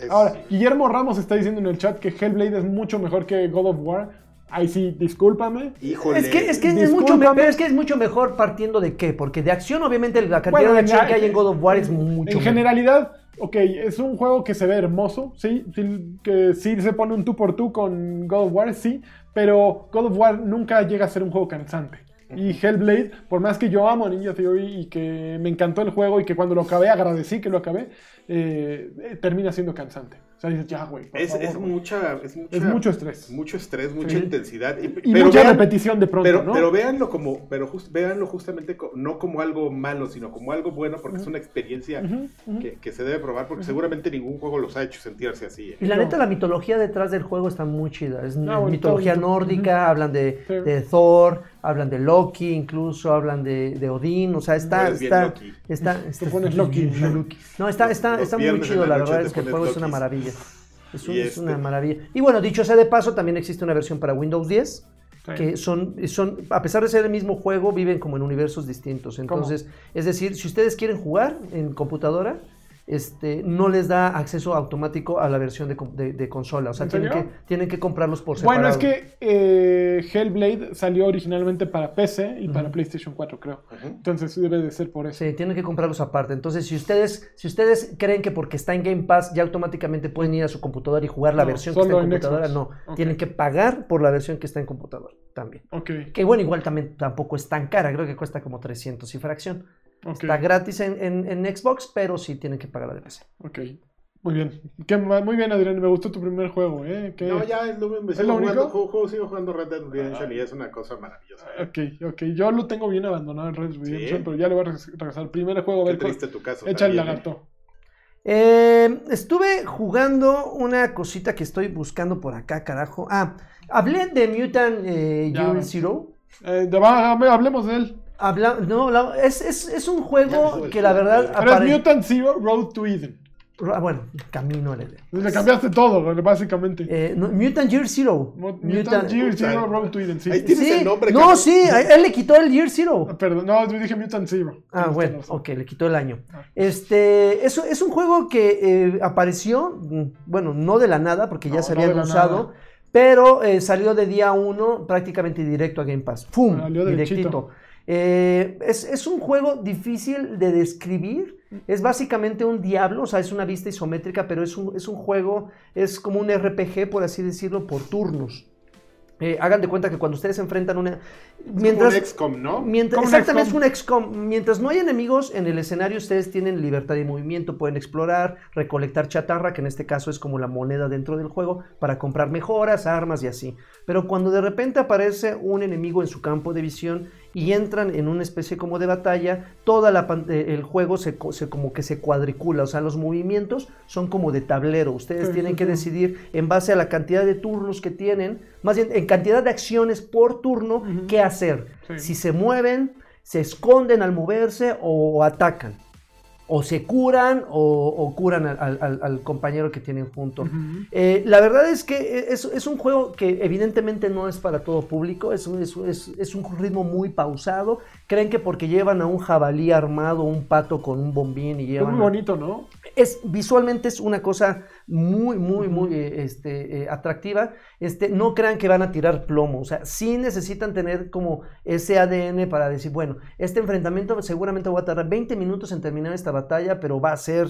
Es- Ahora, Guillermo Ramos está diciendo en el chat que Hellblade es mucho mejor que God of War. Ahí sí, discúlpame. híjole. Es que, es, que es, Discúlpame. mucho, pero es que es mucho mejor partiendo de qué, porque de acción obviamente la cantidad Bueno, de acción la- que hay en God of War es mucho En generalidad, ok, es un juego que se ve hermoso, sí, sí, que sí se pone un tú por tú con God of War, sí, pero God of War nunca llega a ser un juego cansante. Y Hellblade, por más que yo amo a Ninja Theory y que me encantó el juego y que cuando lo acabé agradecí que lo acabé, eh, termina siendo cansante. O sea, dices, ya, güey. por Es, favor, es güey". mucha, es mucha. Es mucho estrés. Mucho estrés, mucha Sí. intensidad. Y, Y pero mucha vean- repetición de pronto, Pero, ¿no? pero véanlo como, pero just- véanlo justamente co- no como algo malo, sino como algo bueno, porque es una experiencia que, que se debe probar, porque seguramente ningún juego los ha hecho sentirse así. ¿eh? Y la No. neta, la mitología detrás del juego está muy chida. Es No, mitología todo- nórdica, hablan de, Sí. de Thor, hablan de Loki, incluso hablan de, de Odín. O sea, está. Bien está, Loki. está, Te está- pones Loki. Loki. No, está, está, está muy chido, la verdad es que el juego es una maravilla. Es, un- una este- maravilla. Y bueno, dicho sea de paso, también existe una versión para Windows 10. Sí. Que son, son, a pesar de ser el mismo juego, viven como en universos distintos. Entonces, es decir, si ustedes quieren jugar en computadora, este, no les da acceso automático a la versión de, com- de- de consola. O sea, ¿En tienen que, serio? tienen que comprarlos por separado. Bueno, es que eh, Hellblade salió originalmente para PC y para PlayStation 4, creo. Ujú. Entonces debe de ser por eso. Sí, tienen que comprarlos aparte. Entonces, si ustedes, si ustedes creen que porque está en Game Pass ya automáticamente pueden ir a su computadora y jugar la No, versión que está en computadora, Xbox. no. Tienen que pagar por la versión que está en computadora también. Que bueno, igual también tampoco es tan cara, creo que cuesta como 300 y fracción. Está gratis en, en- en Xbox, pero sí tienen que pagar la de PC. ok. Muy bien. Qué muy bien, Adrián. Me gustó tu primer juego, ¿eh? Qué- No, ya es lo, me ¿Es sigo lo jugando, único? juego, juego- sigo jugando Red Dead Redemption y es una cosa maravillosa. ¿eh? Ok, ok. Yo lo tengo bien abandonado en Red Dead Redemption, Sí. pero ya le voy a re- regresar. Primer juego, a Qué ver. triste tu caso. Echa el también, ¿eh? lagarto. Eh, estuve jugando una cosita que estoy buscando por acá, carajo. Ah, hablé de Mutant eh, Ya. Year Zero. Eh, de- va- hablemos de él. Habla, no, la- es, es- es un juego que la verdad pero es Mutant Zero Road to Eden. Ah, Bueno, camino al Edén. Le cambiaste todo, básicamente. Eh, no, Mutant Year Zero. Mu- Mutant Year Zero Road to Eden, sí. Ahí tienes Sí, el nombre, no, cabrón. sí, él le quitó el Year Zero. Ah, Perdón, no, yo dije Mutant Zero. Ah, bueno, ok, le quitó el año. Ah. Este, es, es un juego que eh, apareció, mm, bueno, no de la nada, porque ya No, se no había anunciado. Pero eh, salió de día uno prácticamente directo a Game Pass. ¡Pum! Salió. Directito. Eh, es, es un juego difícil de describir. Es básicamente un diablo, o sea, es una vista isométrica, pero es un, es un juego, es como un RPG, por así decirlo, por turnos. Eh, hagan de cuenta que cuando ustedes enfrentan una... Mientras, un XCOM, ¿no? Mientras, Como exactamente, es un XCOM. Mientras no hay enemigos en el escenario, ustedes tienen libertad de movimiento, pueden explorar, recolectar chatarra, que en este caso es como la moneda dentro del juego, para comprar mejoras, armas y así. Pero cuando de repente aparece un enemigo en su campo de visión y entran en una especie como de batalla, toda la pan- eh, el juego se, se como que se cuadricula, o sea, los movimientos son como de tablero. Ustedes Sí, tienen sí, que decidir en base a la cantidad de turnos que tienen, más bien en cantidad de acciones por turno, qué hacer. Sí. Si se mueven, se esconden al moverse o atacan. O se curan o, o curan al, al- al- al compañero que tienen junto. Eh, la verdad es que es, es un juego que evidentemente no es para todo público, es, un- es, es- es un ritmo muy pausado. Creen que porque llevan a un jabalí armado, un pato con un bombín y Es llevan... muy a- bonito, ¿no? es visualmente es una cosa muy, muy, muy eh, este, eh, atractiva. Este, no crean que van a tirar plomo. O sea, sí necesitan tener como ese ADN para decir, bueno, este enfrentamiento seguramente va a tardar 20 minutos en terminar esta batalla, pero va a ser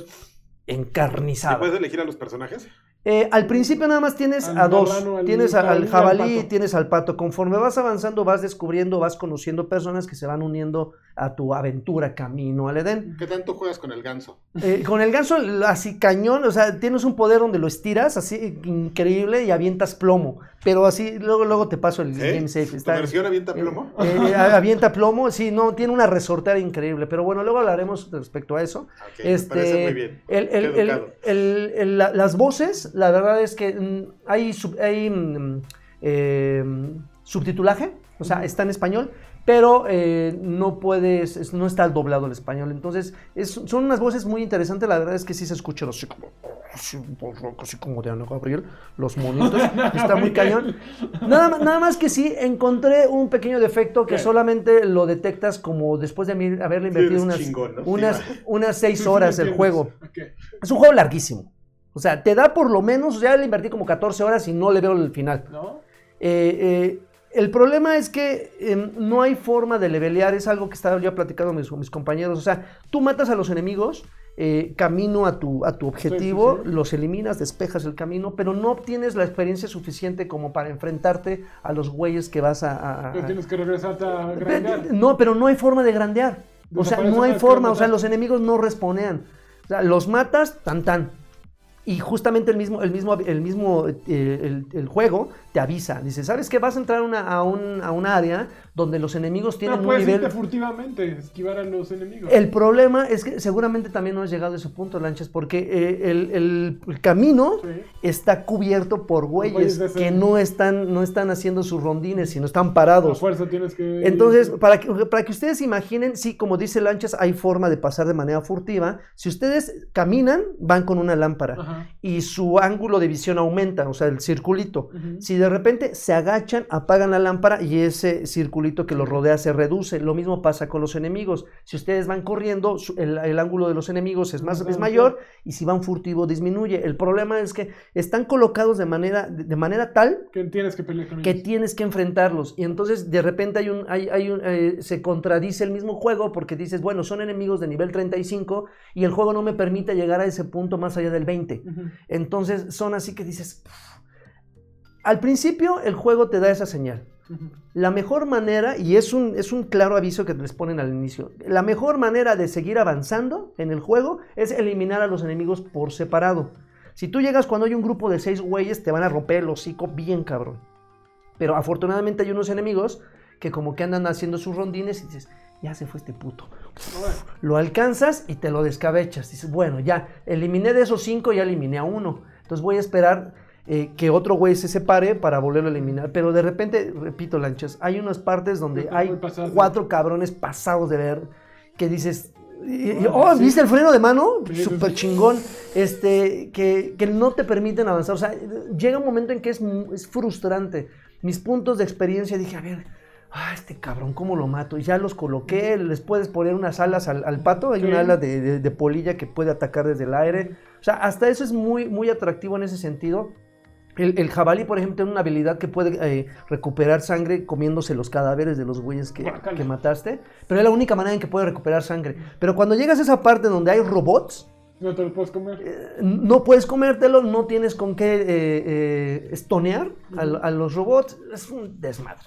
¿Y encarnizada. puedes elegir a los personajes? Eh, al principio nada más tienes Al a dos. al tienes al jabalí y al jabalí y pato. tienes al pato. Conforme vas avanzando, vas descubriendo, vas conociendo personas que se van uniendo a tu aventura camino al Edén. ¿Qué tanto juegas con el ganso? Eh, con el ganso así cañón, o sea, tienes un poder donde lo estiras así increíble y avientas plomo. Pero así, luego, luego te paso el ¿Sí? game safe. ¿Tu Está, versión avienta plomo? eh, eh, avienta plomo, sí, no, tiene una resortera increíble. Pero bueno, luego hablaremos respecto a eso. Ok, me parece muy bien. el- el- el- educado. el- el- la- las voces, la verdad es que mm, hay, sub- hay mm, eh, subtitulaje, o sea, está en español, pero eh, no puedes, es- no está doblado el español. Entonces, es- son unas voces muy interesantes. La verdad es que sí se escucha así como, así, como de Ana Gabriel, los monitos. Está muy cañón. Nada, más- nada más que sí, encontré un pequeño defecto que ¿Qué? solamente lo detectas como después de haberle invertido unas, chingón, ¿no? unas, Sí, unas seis horas el juego. Es un juego larguísimo. O sea, te da por lo menos, ya le invertí como 14 horas y no le veo el final. ¿No? Eh, eh, el problema es que eh, no hay forma de levelear, es algo que estaba yo platicando con mis, compañeros. O sea, tú matas a los enemigos eh, camino a tu, a tu objetivo, Sí, sí, sí. los eliminas, despejas el camino, pero no obtienes la experiencia suficiente como para enfrentarte a los güeyes que vas a... a- Pero tienes que regresarte a grandear. No, pero no hay forma de grandear. O sea, no hay forma. O sea, los enemigos no responean. O sea, los matas, tan tan. Y justamente el mismo, el mismo, el mismo, eh, el, el juego te avisa. Dice, ¿sabes qué? Vas a entrar una- a, un, a un área donde los enemigos tienen No un puedes nivel... irte furtivamente, esquivar a los enemigos. El problema es que seguramente también no has llegado a ese punto, Lanchas, porque eh, el, el- el camino Sí. está cubierto por güeyes que no están, no están haciendo sus rondines, sino están parados. fuerza tienes que. Entonces, para que, para que ustedes imaginen, sí, como dice Lanchas, hay forma de pasar de manera furtiva. Si ustedes caminan, van con una lámpara Ajá. y su ángulo de visión aumenta, o sea, el circulito. Si de repente se agachan, apagan la lámpara y ese circulito que los rodea se reduce. Lo mismo pasa con los enemigos. Si ustedes van corriendo, el, el ángulo de los enemigos es, más, es mayor y si van furtivo disminuye. El problema es que están colocados de manera, de- de manera tal Que tienes que pelear con que ellos. tienes que enfrentarlos. Y entonces de repente hay un, hay, hay un, eh, se contradice el mismo juego porque dices, bueno, son enemigos de nivel 35 y el juego no me permite llegar a ese punto más allá del 20. Ujú. Entonces son así que dices, "Pff". Al principio el juego te da esa señal. La mejor manera, y es un, es un claro aviso que les ponen al inicio, la mejor manera de seguir avanzando en el juego es eliminar a los enemigos por separado. Si tú llegas cuando hay un grupo de seis güeyes, te van a romper el hocico bien cabrón. Pero afortunadamente hay unos enemigos que como que andan haciendo sus rondines y dices, ya se fue este puto. Lo alcanzas y te lo descabechas. Dices, bueno, ya eliminé de esos cinco, ya eliminé a uno. Entonces voy a esperar eh, que otro güey se separe para volverlo a eliminar. Pero de repente, repito, lanchas, hay unas partes donde hay pasado. cuatro cabrones pasados de ver que dices. Ah, oh, sí. ¿viste el freno de mano? Súper sí. chingón. Este, que, que no te permiten avanzar. O sea, llega un momento en que es, es frustrante. Mis puntos de experiencia dije, a ver, ah, este cabrón, ¿cómo lo mato? Y ya los coloqué, les puedes poner unas alas al, al pato, hay Sí. una ala de, de- de polilla que puede atacar desde el aire. O sea, hasta eso es muy, muy atractivo en ese sentido. El, el jabalí, por ejemplo, tiene una habilidad que puede eh, recuperar sangre comiéndose los cadáveres de los güeyes que, mataste. Pero es la única manera en que puede recuperar sangre. Pero cuando llegas a esa parte donde hay robots, No te lo puedes comer. eh, no puedes comértelo, no tienes con qué eh, estonear a, a los robots. Es un desmadre.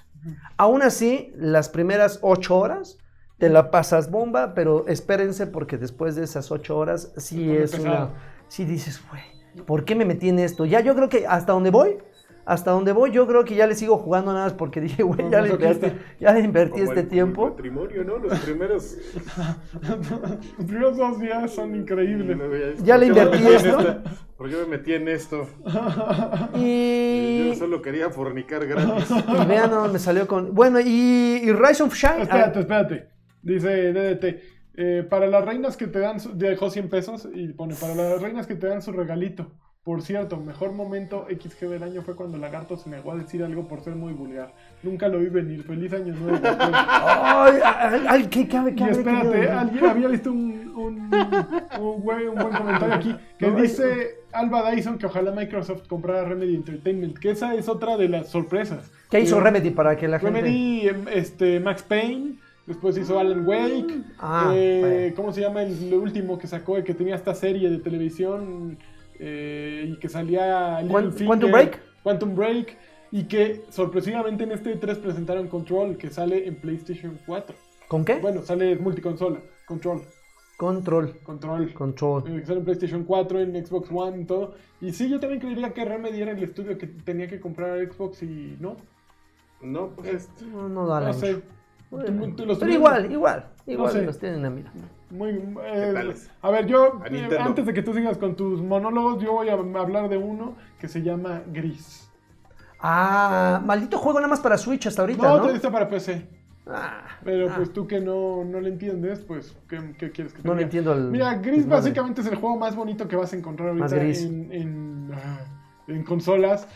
Aún así, las primeras ocho horas te la pasas bomba, pero espérense porque después de esas ocho horas sí es pesado. una... Sí dices, güey, ¿por qué me metí en esto? Ya yo creo que hasta donde voy, hasta donde voy, yo creo que ya le sigo jugando nada más porque dije, güey, Como ya invertí, ya le invertí Como este el- el tiempo. matrimonio, ¿no? Los primeros. Los primeros dos días son increíbles. Ya le ¿Por qué me invertí esto. esta? ¿Por qué me metí en esto? Y, Yo solo quería fornicar gratis. y vean dónde me salió con... Bueno, y, y Rise of Shine... Espérate, espérate. Dice DDT. Eh, para las reinas que te dan, su- dejó 100 pesos y pone, para las reinas que te dan su regalito. Por cierto, mejor momento XG del año fue cuando Lagarto se negó a decir algo por ser muy vulgar. Nunca lo vi venir. Feliz año nuevo. Ay, ay, ay, ¿qué, qué, qué y espérate, alguien había visto un, un, un buen, un buen comentario aquí que No, dice Alba Dyson que ojalá Microsoft comprara Remedy Entertainment, que esa es otra de las sorpresas. ¿Qué hizo Eh, Remedy para que la gente... Remedy, em, este, Max Payne, después hizo Alan Wake. Ah, eh. ¿Cómo se llama el último que sacó? El que tenía esta serie de televisión eh, y que salía. Quantum Break. Quantum Break. Y que sorpresivamente en este 3 presentaron Control, que sale en PlayStation 4. ¿Con qué? Bueno, sale multiconsola. Control. Control. Control. Control. Eh, que sale en PlayStation 4, en Xbox One y todo. Y sí, yo también creería que Remedy era el estudio que tenía que comprar Xbox y no. No, pues. No, no da la No sé. Bueno, los pero tuvieron- igual, igual. Igual sé. los tienen a mira. Muy, eh, a ver, yo, A eh, antes de que tú sigas con tus monólogos, yo voy a hablar de uno que se llama Gris. Ah, maldito juego nada más para Switch hasta ahorita, No, ¿no? está para PC. Ah, Pero ah. pues tú que no, no le entiendes, pues, ¿qué, qué quieres que te No le diga? entiendo el Mira, Gris básicamente es el juego más bonito que vas a encontrar ahorita en, en, ah, en consolas.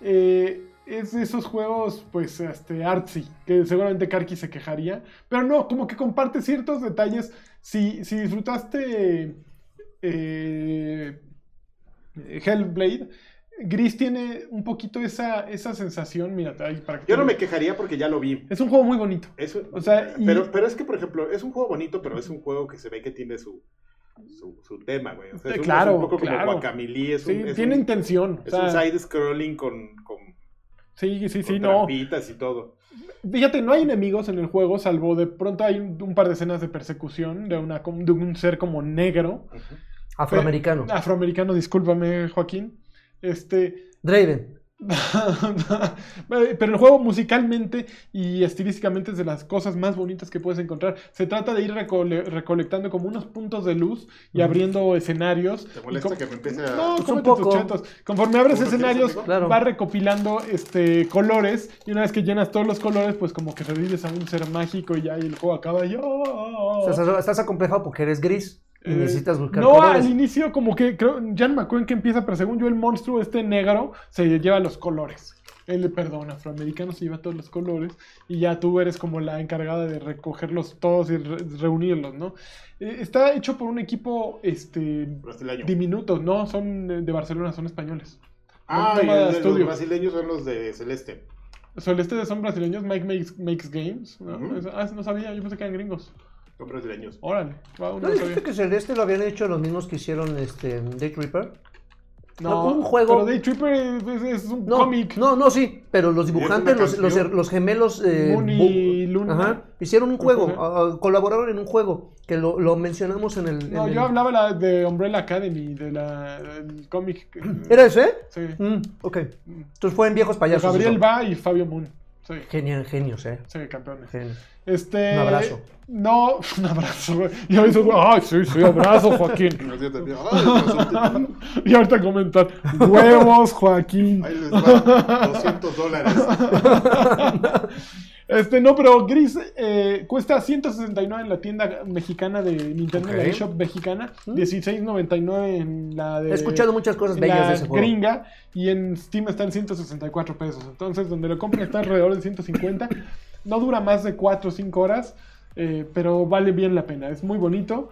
Eh, es de esos juegos, pues, este, artsy, que seguramente Karki se quejaría. Pero no, como que comparte ciertos detalles. Si, si disfrutaste eh, Hellblade, Gris tiene un poquito esa, esa sensación. Mira, para que Yo no me quejaría porque ya lo vi. Es un juego muy bonito. Eso, O sea, y- pero, pero es que, por ejemplo, es un juego bonito, pero es un juego que se ve que tiene su, su, su tema, güey. O sea, es, un, claro, es un poco claro. como Guacamole. Es Sí, es tiene un- intención. o Es sea, un side-scrolling con, con, sí, sí, sí, con no. trampitas y todo. Fíjate, no hay enemigos en el juego, salvo de pronto hay un, un par de escenas de persecución de, una, de un ser como negro. Afroamericano. Afroamericano, discúlpame, Joaquín. Este. Draven. Pero el juego musicalmente y estilísticamente es de las cosas más bonitas que puedes encontrar. Se trata de ir recole- recolectando como unos puntos de luz y abriendo escenarios. ¿Te molesta que me empiece a.? No, Pues un tus chetos. Conforme abres ¿Cómo lo quieres, escenarios? Claro. va recopilando este, colores. Y una vez que llenas todos los colores, pues como que revives a un ser mágico y ya y el juego acaba. Y, ¡oh! O sea, estás, estás acomplejado porque eres gris Eh, necesitas buscar No, colores. al inicio, como que creo, ya no me acuerdo en qué empieza, pero según yo, el monstruo, este negro, se lleva los colores. Él, perdón, afroamericano se lleva todos los colores y ya tú eres como la encargada de recogerlos todos y re- reunirlos, ¿no? Eh, está hecho por un equipo este, Brasileño. diminuto, no son de Barcelona, son españoles. Ah, No, y el de los brasileños son los de Celeste. Celeste son brasileños, Mike makes, makes Games. ah, no sabía, yo pensé que eran gringos. Son brasileños. Órale, wow, ¿No dijiste que Celeste lo habían hecho los mismos que hicieron este, Day Reaper? No, un juego- Pero Day Tripper es, es un No, cómic. no, no, sí, pero los dibujantes, los, los, gemelos eh, Moon y Bu- Luna. Ajá, hicieron un juego, ah, colaboraron en un juego que lo, lo mencionamos en el. No, en yo el- hablaba la de Umbrella Academy, de la del cómic. ¿Era ese? Sí. Mm, ok. Entonces fue en Viejos Payasos. Gabriel eso. Va y Fabio Moon. Sí, Genial, genios, eh. sí, campeones. Genios. Este. Un abrazo. No, un abrazo, güey. Y ahorita, güey, ay, sí, sí, abrazo, Joaquín. Y ahorita comentar, huevos, Joaquín. Ahí les va 200 dólares. Este, no, pero Gris eh, cuesta 169 en la tienda mexicana de Nintendo, en la eShop mexicana, Mm. 16.99 en la de He escuchado muchas cosas bellas de ese juego. gringa y en Steam está en 164 pesos. Entonces, donde lo compren está alrededor de 150. No dura más de 4 o 5 horas, eh, pero vale bien la pena. Es muy bonito.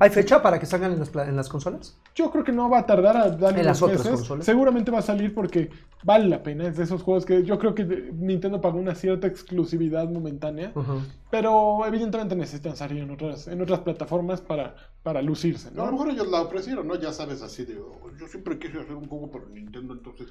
¿Hay fecha para que salgan en las, pla- en las consolas? Yo creo que no va a tardar a darle En las otras meses. consolas. Seguramente va a salir porque vale la pena. Es de esos juegos que yo creo que Nintendo pagó una cierta exclusividad momentánea. Pero evidentemente necesitan salir en otras, en otras plataformas para, para lucirse, No, a lo mejor ellos la ofrecieron, ¿no? Ya sabes, así de, "Oh, yo siempre quise hacer un juego para Nintendo, entonces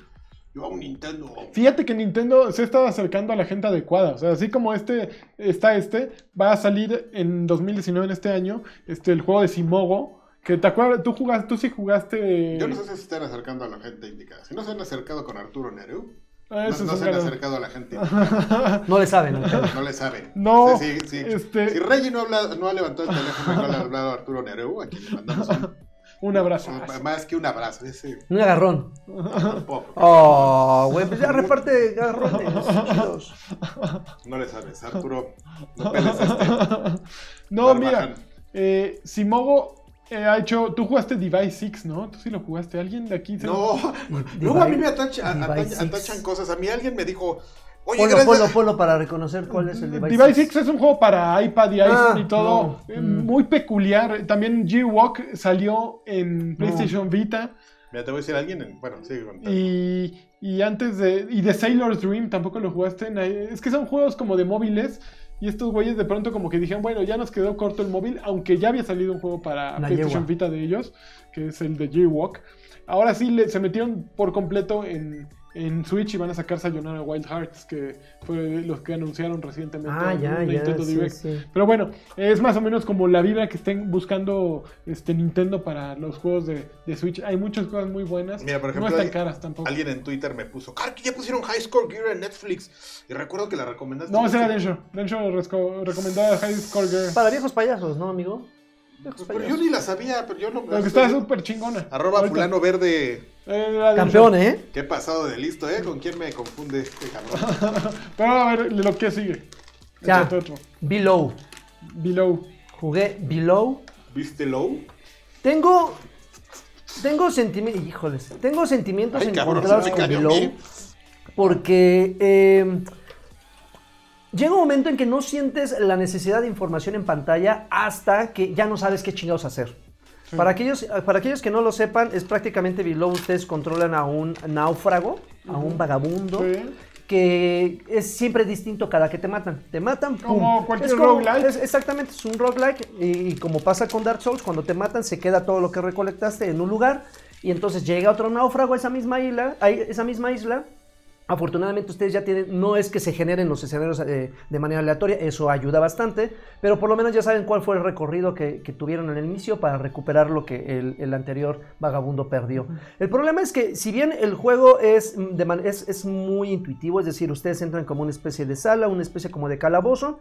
yo hago Nintendo. Fíjate que Nintendo se está acercando a la gente adecuada. O sea, así como este está este, va a salir en 2019, en este año, este, el juego de Simogo. Que te acuerdas, tú jugaste, tú sí jugaste. Yo no sé si se están acercando a la gente indicada. Si no se han acercado con Arturo Nereu, Ah, no, se han un acercado a la gente. No le saben. ¿no? No le saben. No, O sea, si, si- este- si Reggie no, habla- no ha levantado el teléfono y no le ha hablado a Arturo Nereu, aquí le mandamos un, Un abrazo. más que un abrazo. Ese, Un agarrón. Oh, güey, pues ya reparte agarrones. chidos. No le sabes, Arturo. No peles a este. no, mira. Eh, Simogo eh, ha hecho. Tú jugaste Device 6, ¿no? Tú sí lo jugaste. ¿Alguien de aquí? se- No, luego a mí me atachan cosas. A mí alguien me dijo, oye, Ponlo, gracias. ponlo, ponlo para reconocer cuál es el device. Device six. 6 es un juego para iPad y iPhone Ah, y todo. no. eh, Mm. Muy peculiar. También G-Walk salió en PlayStation Vita. Mira, te voy a decir a alguien, en- bueno, sigue contando. Y, y antes de. Y de Sailor's Dream tampoco lo jugaste. en- es que son juegos como de móviles. Y estos güeyes de pronto como que dijeron, bueno, ya nos quedó corto el móvil, aunque ya había salido un juego para La PlayStation yegua. Vita de ellos, que es el de J-Walk. Ahora sí le- se metieron por completo en, en Switch y van a sacar Sayonara Wild Hearts, que fue los que anunciaron recientemente Ah, en ya, un ya. Nintendo sí, Direct. sí. Pero bueno, es más o menos como la vibra que estén buscando este Nintendo para los juegos de, de Switch. Hay muchas cosas muy buenas. Mira, por ejemplo, no están hay- caras tampoco. Alguien en Twitter me puso, Car, que ya pusieron High Score Gear en Netflix. Y recuerdo que la recomendaste. No, ese era. Densho. Densho recomendaba High Score Girl. Para viejos payasos, ¿no, amigo? Pues, pero yo ni la sabía, pero yo no. Pero que está súper chingona. Arroba Ahorita. fulano verde. Eh. Campeón, ¿eh? Qué pasado de listo, ¿eh? ¿Con quién me confunde este cabrón? Pero a ver lo que sigue. Ya. Otro. Below. Below. Jugué Below. ¿Viste Low? Tengo. Tengo sentimientos. Híjoles. Tengo sentimientos Ay, cabrón, encontrados con Below. Porque. eh, llega un momento en que no sientes la necesidad de información en pantalla hasta que ya no sabes qué chingados hacer. Sí. Para, aquellos, para aquellos que no lo sepan, es prácticamente Below. Ustedes controlan a un náufrago, a un vagabundo. Sí. que es siempre distinto cada que te matan. Te matan, ¡pum! Como cualquier Es como- roguelike. es- exactamente, es un roguelike. Y, y como pasa con Dark Souls, cuando te matan se queda todo lo que recolectaste en un lugar. Y entonces llega otro náufrago a esa misma isla. A esa misma isla. Afortunadamente ustedes ya tienen, no es que se generen los escenarios eh, de manera aleatoria, eso ayuda bastante, pero por lo menos ya saben cuál fue el recorrido que, que tuvieron en el inicio para recuperar lo que el, el anterior vagabundo perdió. El problema es que si bien el juego es, de man- es, es muy intuitivo, es decir, ustedes entran como una especie de sala, una especie como de calabozo,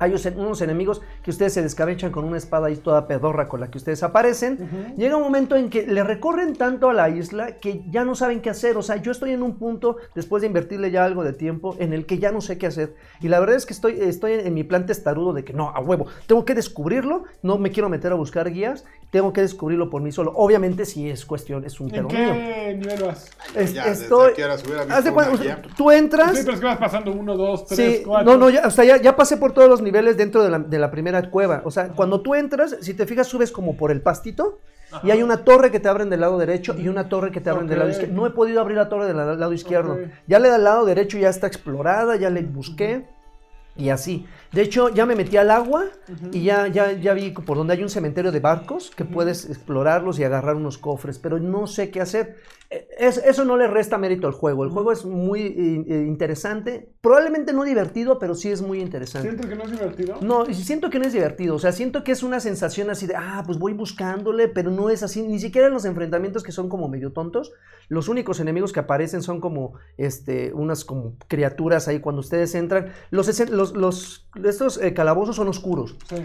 hay unos- enemigos que ustedes se descabechan con una espada ahí toda pedorra con la que ustedes aparecen. Llega un momento en que le recorren tanto a la isla que ya no saben qué hacer. O sea, yo estoy en un punto, después de invertirle ya algo de tiempo, en el que ya no sé qué hacer. Y la verdad es que estoy, estoy en, mi plan testarudo de que no, a huevo, tengo que descubrirlo, no me quiero meter a buscar guías, tengo que descubrirlo por mí solo. Obviamente si es cuestión, es un ¿En pedo mío. qué nivel vas? Es- Ya, desde estoy... aquí ahora se hubiera visto Haz de cuenta, una guía. tú entras... Sí, pero es que vas pasando uno, dos, tres, Sí, cuatro. no, no, ya, o sea, ya, ya pasé por todos los niveles dentro de la, de la primera cueva. O sea, cuando tú entras, si te fijas, subes como por el pastito y hay una torre que te abren del lado derecho y una torre que te abren del lado izquierdo. No he podido abrir la torre del la- lado izquierdo. Ya le del lado derecho ya está explorada, ya le busqué y así. De hecho, ya me metí al agua y ya, ya, ya vi por donde hay un cementerio de barcos que puedes explorarlos y agarrar unos cofres, pero no sé qué hacer. Eh, es- eso no le resta mérito al juego. El juego es muy eh, eh, interesante, probablemente no divertido, pero sí es muy interesante. ¿Sientes que no es divertido? No, siento que no es divertido, o sea, siento que es una sensación así de, ah, pues voy buscándole, pero no es así, ni siquiera en los enfrentamientos que son como medio tontos, los únicos enemigos que aparecen son como, este, unas como criaturas ahí cuando ustedes entran, los, los, los- estos eh, calabozos son oscuros, Sí.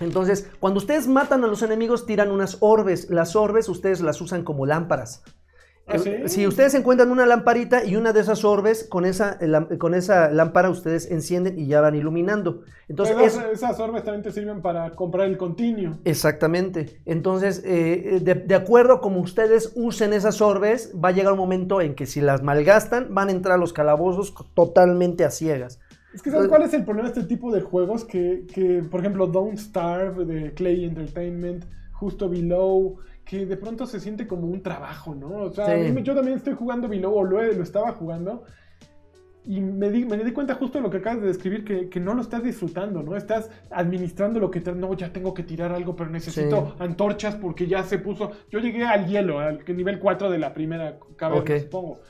entonces, cuando ustedes matan a los enemigos, tiran unas orbes. Las orbes ustedes las usan como lámparas. ¿Ah, sí? Eh, Si ustedes encuentran una lamparita y una de esas orbes, con esa, eh, con esa lámpara ustedes encienden y ya van iluminando. Entonces, es- esas- esas orbes también te sirven para comprar el continuo. Exactamente. Entonces, eh, de, de acuerdo como ustedes usen esas orbes, va a llegar un momento en que si las malgastan, van a entrar a los calabozos totalmente a ciegas. Es que ¿sabes cuál es el problema de este tipo de juegos? Que, que, por ejemplo, Don't Starve de Clay Entertainment, justo Below, que de pronto se siente como un trabajo, ¿no? O sea, Sí. yo también estoy jugando Below, o lo, lo estaba jugando, y me di, me di cuenta justo de lo que acabas de describir, que, que no lo estás disfrutando, ¿no? Estás administrando lo que te... No, ya tengo que tirar algo, pero necesito antorchas porque ya se puso... Yo llegué al hielo, al nivel 4 de la primera caverna, Ok. supongo.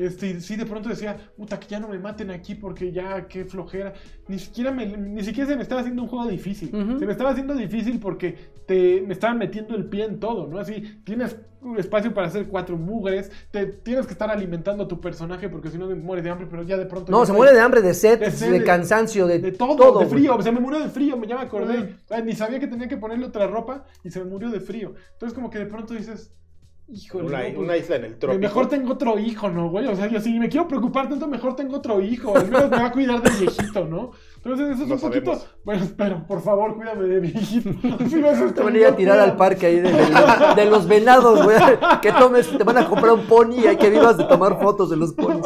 Este, sí, de pronto decía, puta, que ya no me maten aquí porque ya, qué flojera. Ni siquiera, me, ni siquiera se me estaba haciendo un juego difícil. Se me estaba haciendo difícil porque te, me estaban metiendo el pie en todo, ¿no? Así, tienes un espacio para hacer cuatro mugres, te tienes que estar alimentando a tu personaje porque si no te mueres de hambre, pero ya de pronto... No, se muere de hambre, de sed, De sed, de- cansancio, de, de todo, de frío, se me murió de frío, me ya me acordé. Sea, ni sabía que tenía que ponerle otra ropa y se me murió de frío. Entonces como que de pronto dices, híjole, Una, no, pues, una isla en el trópico. Mejor tengo otro hijo, ¿no, güey? O sea, yo si me quiero preocupar tanto, mejor tengo otro hijo. Al menos me va a cuidar del viejito, ¿no? Entonces, eso es No un poquito. Bueno, espero, por favor, cuídame de viejito. Vas a Te van a ir a tirar al parque ahí de, de- de los venados, güey. Que tomes, te van a comprar un pony y hay que vivas de tomar fotos de los ponis.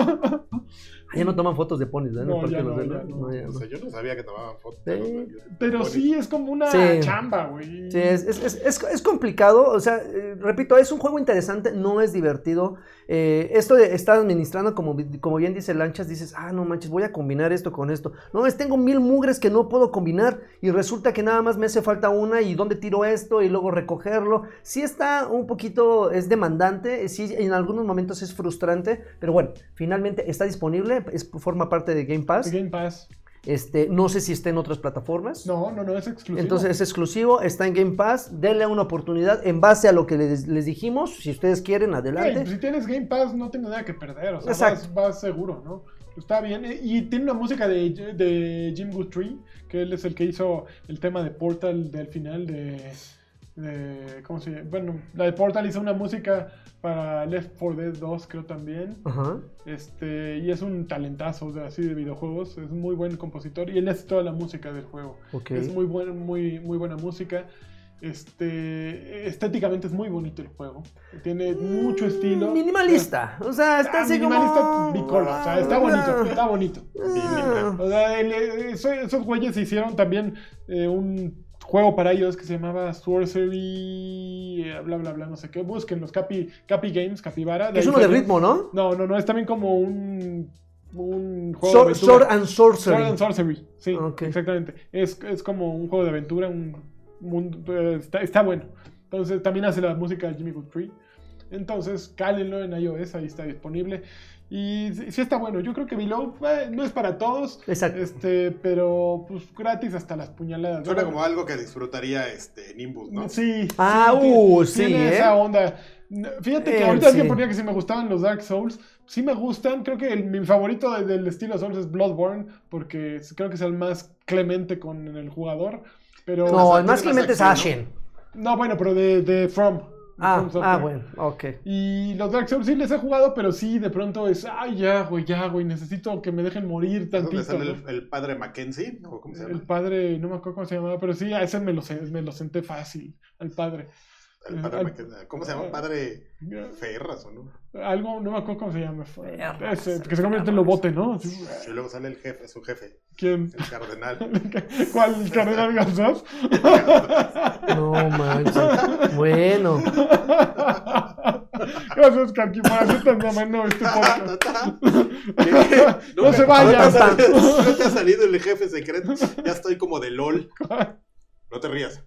Ya no toman fotos de ponis, ¿verdad? No, ya no, ya no. no, ya O sea, yo no sabía que tomaban fotos. Sí. Pero sí, es como una Sí. chamba, güey. Sí, es, es- es- es- es complicado, o sea, eh, repito, es un juego interesante, no es divertido. Eh, esto de estar administrando, como, como bien dice Lanchas, dices, ah, no manches, voy a combinar esto con esto. No, es tengo mil mugres que no puedo combinar y resulta que nada más me hace falta una y dónde tiro esto y luego recogerlo. Sí está un poquito, es demandante, sí en algunos momentos es frustrante, pero bueno, finalmente está disponible, es, forma parte de Game Pass. Game Pass. Este, no sé si está en otras plataformas. No, no, no, es exclusivo. Entonces es exclusivo, está en Game Pass, denle una oportunidad en base a lo que les, les dijimos, si ustedes quieren, adelante. si tienes Game Pass, no tienes nada que perder. O sea, Exacto. vas, vas seguro, ¿no? Está bien. eh, Y tiene una música de, de Jim Guthrie, que él es el que hizo el tema de Portal del final de. De ¿Cómo se llama? Bueno, la de Portal hizo una música para Left 4 Dead 2, creo también. Ajá. Este, y es un talentazo de, así de videojuegos. Es muy buen compositor y él hace toda la música del juego. Es muy, buen, muy, muy buena música. Este, estéticamente es muy bonito el juego. Tiene mucho estilo. Minimalista, o sea, está Ah, así minimalista como... bicolor, o sea, está bonito, está bonito. Ah. O sea, el- eso- esos güeyes hicieron también eh, un juego para ellos que se llamaba Sorcery, eh, bla bla bla, no sé qué. Busquen los Capi, Capi Games, Capibara. Es uno de ritmo, ¿no? No, no, no, es también como un, un juego Sword, de aventura. Sword and Sorcery. Sword and Sorcery, sí, Ok. exactamente. Es, es como un juego de aventura, un mundo, eh, está, está bueno. Entonces también hace la música de Jimmy Guthrie. Entonces, cálenlo en iOS, ahí está disponible. Y sí, sí está bueno. Yo creo que Below eh, no es para todos. Exacto. Este, pero pues gratis hasta las puñaladas. Suena ¿no? como algo que disfrutaría este Nimbus, ¿no? Sí. Ah, sí, tiene- uh, sí, tiene ¿eh? esa onda. No, Fíjate que Eh, ahorita sí. alguien ponía que si me gustaban los Dark Souls. Sí me gustan. Creo que el- mi favorito de- del estilo Souls es Bloodborne. Porque creo que es el más clemente con el jugador. Pero. No, el más más clemente es Ashen. No, bueno, pero de, de From. Ah, ah, bueno, ok. Y los Dark Souls sí les he jugado, pero sí, de pronto es, ay, ya, güey, ya, güey, necesito que me dejen morir ¿Es donde tantito. sale ¿no? el, el padre Mackenzie? ¿O cómo se llama? El padre, no me acuerdo cómo se llamaba, pero sí, a ese me lo, me lo senté fácil, al padre. El padre al- Mackenzie. ¿Cómo se llama? Padre Ferras, ¿o no? Algo, no me acuerdo cómo se llama. Ferras, Ese, que se convierte en lobote, ¿no? Así, Y luego sale el jefe, su jefe, ¿Quién? el cardenal. ¿Cuál? ¿El cardenal Garzás? No manches. Bueno. Gracias, Karki, por hacer tan ameno este podcast. No se. No te, ha salido, no te ha salido el jefe secreto. Ya estoy como de LOL. No te rías.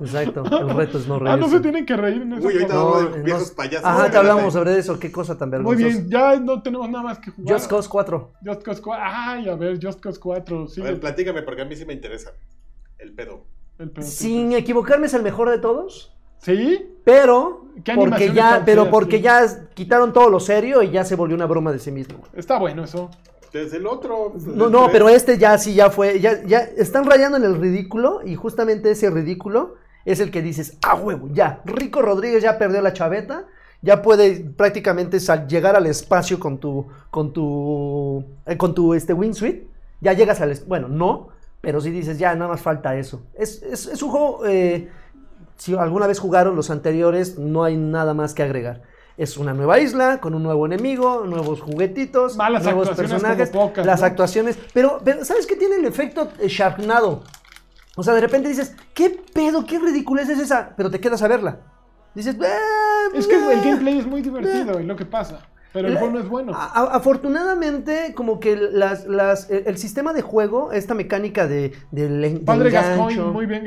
Exacto. El reto es no Ah, reírse. no se tienen que reír en ese Uy, ahorita hablamos de no, viejos no- payasos. Ajá, te hablamos sobre eso. Qué cosa tan Muy vergonzosa. bien, ya no tenemos nada más que jugar. Just Cause 4. Just Cause 4. Ay, a ver, Just Cause 4. Sí, A ver, platícame, porque a mí sí me interesa. El pedo. el pedo. Sin equivocarme es el mejor de todos. ¿Sí? Pero ¿Qué porque ya, tan pero porque sí? ya quitaron todo lo serio y ya se volvió una broma de sí mismo. Está bueno eso. Desde el otro. No, no, pero este ya sí ya fue, ya, ya están rayando en el ridículo y justamente ese ridículo es el que dices, ah huevo, ya, Rico Rodríguez ya perdió la chaveta, ya puede prácticamente llegar al espacio con tu, con tu, eh, con tu este wingsuit, ya llegas al, bueno, no, pero sí dices, ya nada más falta eso. Es, es, es un juego, eh, si alguna vez jugaron los anteriores, no hay nada más que agregar. Es una nueva isla con un nuevo enemigo, nuevos juguetitos, Malas nuevos personajes, pocas, las ¿no? actuaciones. Pero, pero, ¿sabes qué tiene el efecto eh, Sharknado? O sea, de repente dices, ¿qué pedo, qué ridiculez es esa? Pero te quedas a verla. Dices, "Ah, Es que ah". el gameplay es muy divertido, es lo que pasa. Pero el no es bueno. A- afortunadamente, como que las, las, el, el sistema de juego, esta mecánica de, del, del Padre gancho, Gascoigne, muy bien,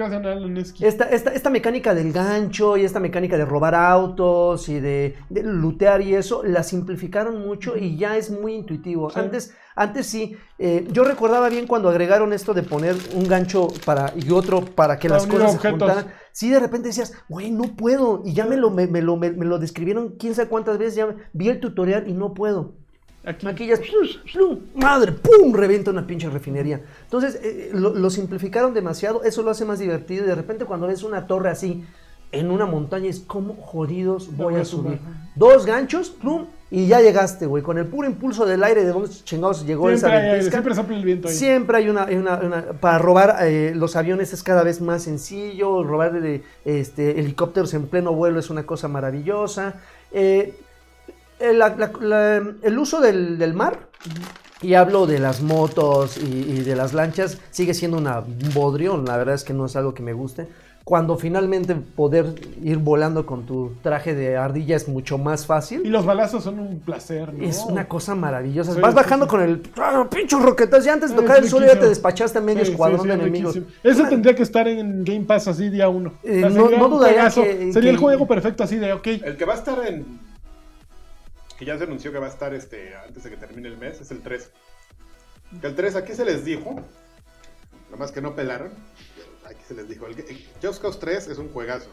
esta, esta, esta mecánica del gancho y esta mecánica de robar autos y de, de lootear y eso, la simplificaron mucho y ya es muy intuitivo. Sí. Antes, antes sí, eh, yo recordaba bien cuando agregaron esto de poner un gancho para y otro para que las cosas se juntaran. Sí, de repente decías, güey, no puedo. Y ya me lo, me, me lo, me, me lo describieron quién sabe cuántas veces, ya vi el tutorial y no puedo. Aquí. Aquí ya es, madre, ¡pum! Revienta una pinche refinería. Entonces, eh, lo, lo simplificaron demasiado, eso lo hace más divertido. Y de repente, cuando ves una torre así en una montaña, es como jodidos voy voy a subir. Dos ganchos, plum, y ya llegaste, güey. Con el puro impulso del aire, de dónde chingados llegó Siempre, esa hay ventisca. siempre sopla el viento ahí. Siempre hay una, hay una- una- para robar eh, los aviones es cada vez más sencillo, robar este, helicópteros en pleno vuelo es una cosa maravillosa. Eh, el, la- la- la- el uso del, del mar, y hablo de las motos y, y de las lanchas, sigue siendo una un bodrio, la verdad es que no es algo que me guste. Cuando finalmente poder ir volando con tu traje de ardilla es mucho más Y fácil. los balazos son un placer, ¿no? Es una cosa maravillosa. Sí, Vas sí, bajando sí. con el ¡ah, pincho roquetazo. Ya antes de tocar el suelo ya te despachaste a medio Sí, escuadrón sí, sí, de enemigos. riquísimo. Eso Una- tendría que estar en Game Pass así día uno. Eh, O sea, no- sería no un dudaría que- Sería el juego perfecto así de, ok. El que va a estar en. Que ya se anunció que va a estar este antes de que termine el mes, es el 3. Que el 3 aquí se les dijo. Nomás que no pelaron. Aquí se les dijo. El, el Just Cause 3 es un juegazo.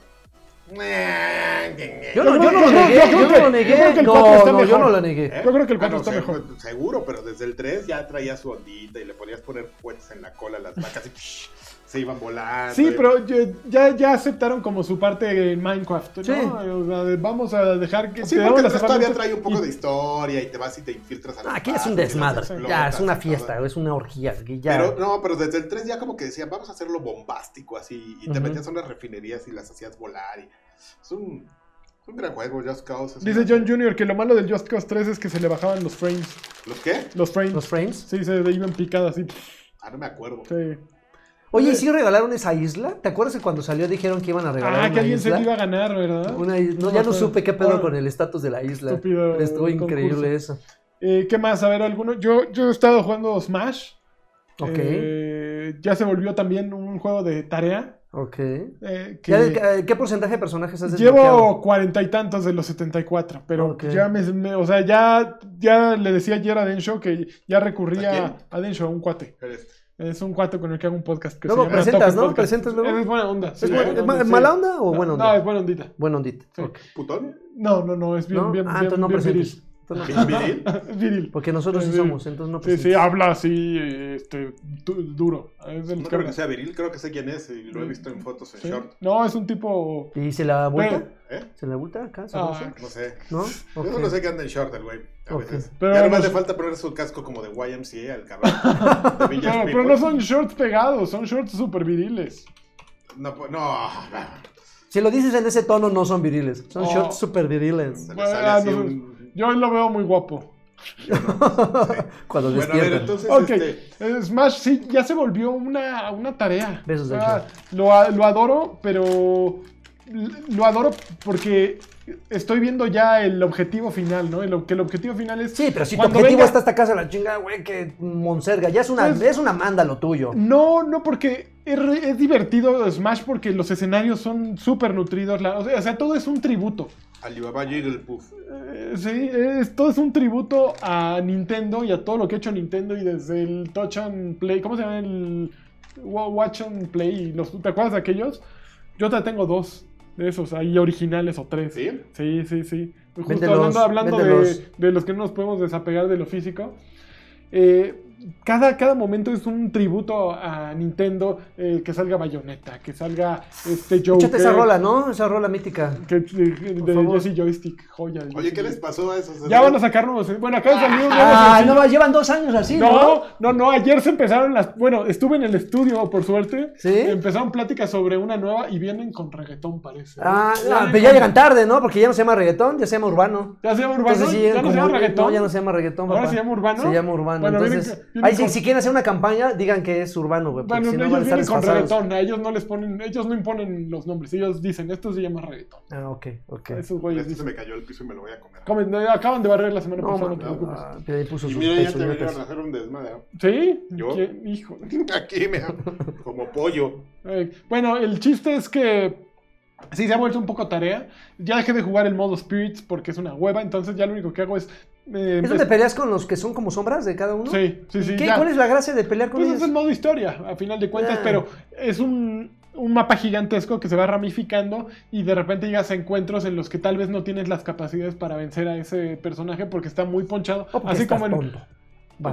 Yo no, Yo no lo negué, yo no que- lo yo negué. No, yo mejor. no lo negué. ¿Eh? Yo creo que el Ah, 4 no, está mejor. Seguro, pero desde el 3 ya traía su ondita y le podías poner puentes en la cola a las vacas y psh, se iban volando. Sí, y- pero ya- ya, aceptaron como su parte en Minecraft, ¿no? Sí. O sea, vamos a dejar que... Sí, te porque 3 todavía trae un poco y- de historia y te vas y te infiltras a las Aquí es un desmadre. Ya, es una todo. fiesta, es una orgía. ya. Pero no, pero desde el 3 ya como que decían, vamos a hacerlo bombástico así. Y te metías a unas refinerías y las hacías volar. Y... Es, un, un gran juego, Just Cause. Dice una- John Jr. que lo malo del Just Cause 3 es que se le bajaban los frames. ¿Los qué? Los frames. Los frames. Sí, se le iban picadas así. Ah, no me acuerdo. Sí. Oye, ¿y si regalaron esa isla? ¿Te acuerdas que cuando salió dijeron que iban a regalar Ah, una que alguien se isla? le iba a ganar, ¿verdad? Una is- no, ya no supe qué pedo Ah, con el estatus de la isla. estúpido Estuvo concurso. increíble eso. Eh, ¿Qué más? A ver, alguno. Yo, yo he estado jugando Smash. Ok, Eh, ya se volvió también un juego de tarea. ok. eh, que ¿Ya de- eh, ¿Qué porcentaje de personajes has desbloqueado? llevo cuarenta y tantos de los 74. Pero ya me, me- O sea, ya, ya le decía ayer a Densho que ya ¿A recurría quién? a Densho, a un cuate. Eres- Es un cuate con el que hago un podcast que Luego se llama presentas, ¿no? Podcast. Presentas luego. Es buena onda. sí, ¿Es, buena onda, mala onda o buena onda? No, es buena ondita. Buena ondita. Sí. ¿Putón? No, no, no, es bien, ¿No? bien, ah, bien, entonces no bien viril. No- ¿Viril? Es viril. Porque nosotros sí Sí, somos, entonces no Sí, presentes. sí, habla así, este, du- duro. Es No creo que sea viril, creo que sé quién es y lo he visto en fotos en Sí. short. No, es un tipo... ¿Y se la vuelta? ¿Eh? ¿Se la vuelta acá? ¿Se Ah, No sé. ¿No? Yo Ok. solo sé que anda en short el güey. A Ok. veces. Pero ya nomás vamos- le falta poner su casco como de YMCA al cabrón. De Pero, no son shorts pegados, son shorts super viriles. No, pues, no. Si lo dices en ese tono, no son viriles. Son Oh. shorts super viriles. Se le sale ah, así no, un- Yo lo veo muy guapo. Cuando Bueno, a ver, entonces, Ok, este, eh, Smash sí, ya se volvió una, una tarea. Besos sea, lo, a- lo adoro, pero lo adoro porque estoy viendo ya el objetivo final, ¿no? El, que el objetivo final es... Sí, pero si tu objetivo venga- está hasta casa la chingada, güey, que monserga. Ya es una, Pues- es una manda lo tuyo. No, no, porque es, es divertido Smash porque los escenarios son súper nutridos. la- o sea, todo es un tributo. Alibaba Jigglypuff. Eh, sí, es, todo es un tributo a Nintendo y a todo lo que ha hecho Nintendo y desde el Touch and Play. ¿Cómo se llama el Wa- Watch and Play? Los, ¿Te acuerdas de aquellos? Yo te tengo dos de esos, ahí originales o tres. ¿Sí? Sí, sí, sí. Justo Véndelos, hablando, hablando de, de los que no nos podemos desapegar de lo físico. eh, cada, cada momento es un tributo a Nintendo. eh, que salga Bayonetta, que salga este Joker. Échate esa rola, ¿no? Esa rola mítica. Que, de, de. Jesse Joystick, joya. de Oye, Jesse ¿qué les pasó a esos? Ya van a sacarnos. Bueno, acaba de salir un nuevo Ah, no, llevan dos años así, ¿no? No, no, no, ayer se empezaron las. Bueno, estuve en el estudio, por suerte. ¿Sí? Empezaron pláticas sobre una nueva y vienen con reggaetón, parece. Ah, ah, pero ya llegan tarde, ¿no? Porque ya no se llama reggaetón, ya se llama urbano. ¿Ya se llama urbano? Entonces sí, ¿Ya no se llama reggaetón? No, ya no se llama reggaetón, ¿Ahora papá. se llama urbano? Se llama urbano. Bueno, Entonces, Con- si quieren hacer una campaña, digan que es urbano, güey. Bueno, si no ellos van a estar vienen con reggaetón, a ellos no les ponen, ellos no imponen los nombres, ellos dicen, esto se llama reggaetón. Ah, ok, ok. Esos güeyes Este se dicen, me cayó el piso y me lo voy a comer. "Comen, no, acaban de barrer la semana No, pasada, no te preocupes. ah, ahí puso Y mira, ya te vinieron a hacer un desmadre. ¿Sí? ¿Yo? ¿Quién? Hijo. Aquí, me como pollo. Eh, Bueno, el chiste es que sí se ha vuelto un poco tarea. Ya dejé de jugar el modo Spirits porque es una hueva, entonces ya lo único que hago es... eh, ¿Es donde peleas con los que son como sombras de cada uno? Sí, sí, sí. ¿Qué? ¿Cuál es la gracia de pelear con Pues es ellos? el modo historia, a final de cuentas, Ah. pero es un, un mapa gigantesco que se va ramificando y de repente llegas a encuentros en los que tal vez no tienes las capacidades para vencer a ese personaje porque está muy ponchado, así como, en- tonto,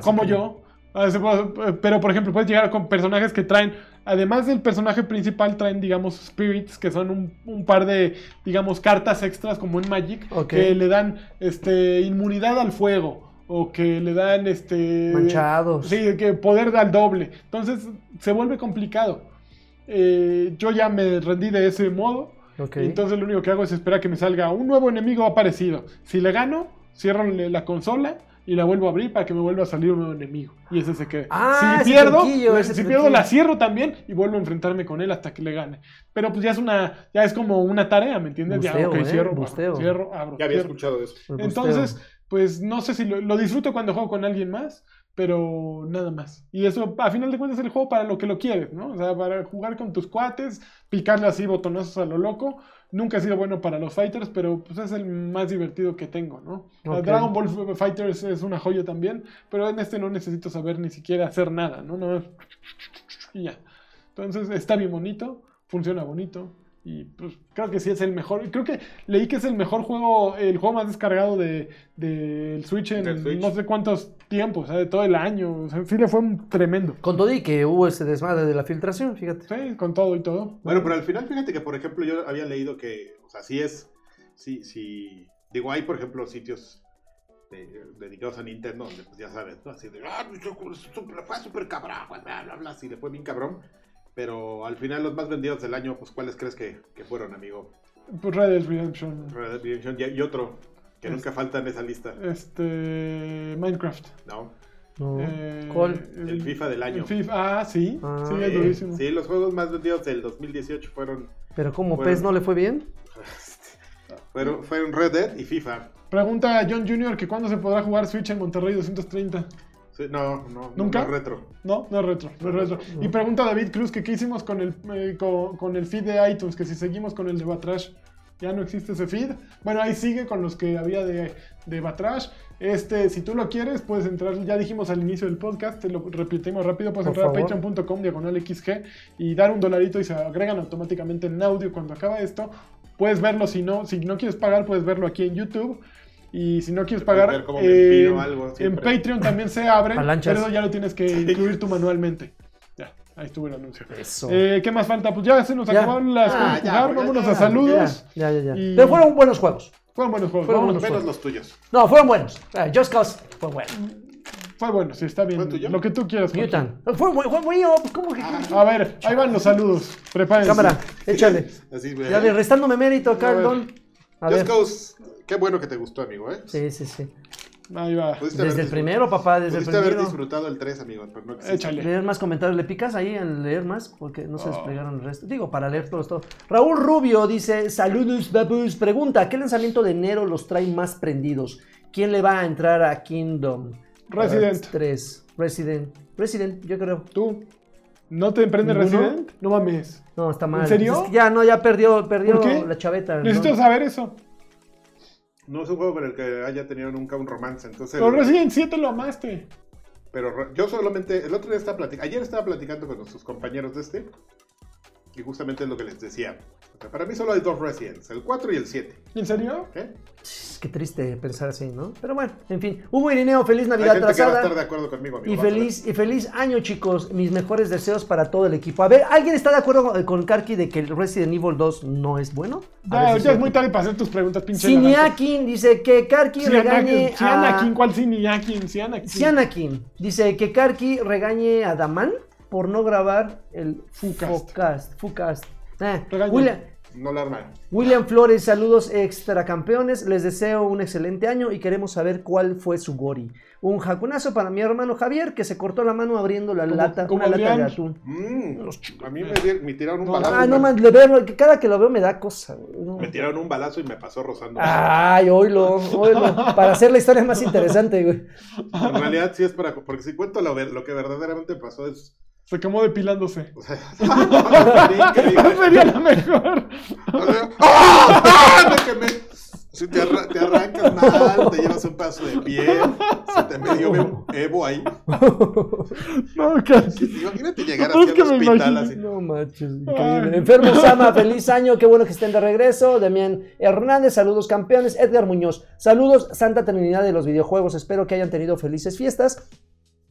como yo. Ah, puede- Pero por ejemplo, puedes llegar con personajes que traen, además del personaje principal, traen, digamos, spirits, que son un, un par de, digamos, cartas extras como en Magic, que le dan este, inmunidad al fuego. O que le dan este. Manchados. Sí, que poder al doble. Entonces se vuelve complicado. Eh, yo ya me rendí de ese modo. Entonces lo único que hago es esperar que me salga un nuevo enemigo aparecido. Si le gano, cierro la consola y la vuelvo a abrir para que me vuelva a salir un nuevo enemigo. Y ese se quede. Ah, si ese pierdo, truquillo, le- ese si truquillo. pierdo la cierro también y vuelvo a enfrentarme con él hasta que le gane. Pero pues ya es una, ya es como una tarea, ¿me entiendes? ya, ok, ¿eh? cierro, abro, cierro, abro, Ya había cierro. escuchado eso. Entonces, pues no sé si lo, lo disfruto cuando juego con alguien más, pero nada más. Y eso, a final de cuentas, es el juego para lo que lo quieres, ¿no? O sea, para jugar con tus cuates, picarle así botonazos a lo loco. Nunca ha sido bueno para los fighters, pero pues es el más divertido que tengo, ¿no? Dragon Ball Fighters es una joya también, pero en este no necesito saber ni siquiera hacer nada, ¿no? No y ya. Entonces está bien bonito, funciona bonito. Y pues creo que sí es el mejor. Creo que leí que es el mejor juego, el juego más descargado de, del Switch en Del Switch. no sé cuántos tiempos, o sea, de todo el año. O sea, sí le fue un tremendo. Con todo y que hubo ese desmadre de la filtración, fíjate. Sí, con todo y todo. Bueno, pero al final, fíjate que, por ejemplo, yo había leído que, o sea, sí es, sí, sí, digo, hay, por ejemplo, sitios de- dedicados a Nintendo, donde, pues, ya sabes, ¿no? Así de, ah, super- fue súper cabrón, bla, bla, bla, así le fue bien cabrón. Pero al final, los más vendidos del año, pues, ¿cuáles crees que, que fueron, amigo? Pues Red Dead Redemption. Red Dead Redemption y, y otro, que Es- nunca falta en esa lista, Este. Minecraft. ¿no? No. Eh, ¿Cuál? El FIFA del año. el FIFA, ah, sí. Ah. sí, es durísimo. sí, los juegos más vendidos del 2018 fueron, Pero como. PES no le fue bien. fueron, fueron Red Dead y FIFA. Pregunta a John Jr. que cuándo se podrá jugar Switch en Monterrey 230. Sí, no, no, ¿Nunca? no es retro. No, no es retro, no es retro. Y pregunta a David Cruz que qué hicimos con el, eh, con, con el feed de iTunes, que si seguimos con el de Batrash. Ya no existe ese feed. Bueno, ahí sigue con los que había de, de Batrash. Este, si tú lo quieres, puedes entrar, ya dijimos al inicio del podcast, te lo repetimos rápido, puedes Por entrar a patreon.com diagonal XG y dar un dolarito y se agregan automáticamente en audio cuando acaba esto. Puedes verlo si no, si no quieres pagar, puedes verlo aquí en YouTube. Y si no quieres pagar, en- algo en siempre. Patreon también se abre, pero eso ya lo tienes que incluir tú manualmente. Ya, ahí estuvo el anuncio. Eso. Eh, ¿Qué más falta? Pues ya se nos Ya. acabaron las Ah, cosas ya, jugar, vámonos ya, a saludos. Ya, ya, ya. Y- Pero fueron buenos juegos. Fueron buenos juegos. Fueron buenos Menos los tuyos. No, fueron buenos. Eh, Just Cause fue bueno. Fue bueno, sí, está bien. Lo que tú quieras. Mutant. Fue bueno, fue bueno. ¿Cómo que? A ver, ahí van los saludos. Prepárense. Cámara, échale. Así, Ya le restándome mérito, A ver. A Just ver. Cause, qué bueno que te gustó, amigo, ¿eh? Sí, sí, sí. Ahí va. Desde el primero, papá, desde el Pudiste haber primero. disfrutado el 3, amigo, pero no. Échale. Leer más comentarios. ¿Le picas ahí en leer más? Porque no se Oh. desplegaron el resto. Digo, para leer todo esto. Raúl Rubio dice: Saludos, babus. Pregunta: ¿Qué lanzamiento de enero los trae más prendidos? ¿Quién le va a entrar a Kingdom? Resident. 3. Resident. Resident, yo creo. ¿Tú? ¿No te emprende ¿Ninguno? Resident? No mames. No, está mal. serio? Es que ya, no, ya perdió, perdió ¿Por qué? la chaveta. Necesito ¿no? saber eso. No es un juego con el que haya tenido nunca un romance, entonces... Pero Resident 7 lo amaste. Pero yo solamente, el otro día estaba platicando, ayer estaba platicando con nuestros compañeros de este, y justamente es lo que les decía. O sea, para mí solo hay dos Residents, el 4 y el 7. ¿En serio? Es que triste pensar así, ¿no? Pero bueno, en fin. Hugo Irineo, feliz Hay Navidad que va a estar atrasada. de acuerdo conmigo, amigo. Y feliz, y feliz año, chicos. Mis mejores deseos para todo el equipo. A ver, ¿alguien está de acuerdo con- con Karki de que el Resident Evil 2 no es bueno? A Ya, ver si ya es muy tarde para hacer tus preguntas, pinche. Siniakin dice que Karki regañe Sianakin, a... ¿cuál Siniakin? Sianakin. Sianakin dice que Karki regañe a Daman por no grabar el Fucast. Fucast. Eh. William, no la armaron. William Flores, saludos extra campeones. Les deseo un excelente año y queremos saber cuál fue su gori. Un jacunazo para mi hermano Javier que se cortó la mano abriendo la lata, una lata de atún. Mm, a mí me, di- me tiraron un No, balazo. Ah, no man, le veo- cada que lo veo me da cosa. no. Me tiraron un balazo y me pasó rozando. Ay, oílo, oílo. Para hacer la historia más interesante, güey. En realidad sí es para... Porque si cuento lo, lo que verdaderamente pasó es... Se quemó depilándose. O sea, sería la mejor. O sea, ¡ah! ¡Ah! Me quemé. Si te, arra- te arrancas mal, te llevas un paso de piel, se te medio Evo ahí. No, casi. Imagínate llegar al me hospital imagino. así. No manches, increíble. Enfermo Sama, feliz año, qué bueno que estén de regreso. Damián Hernández, saludos campeones. Edgar Muñoz, saludos Santa Trinidad de los videojuegos. Espero que hayan tenido felices fiestas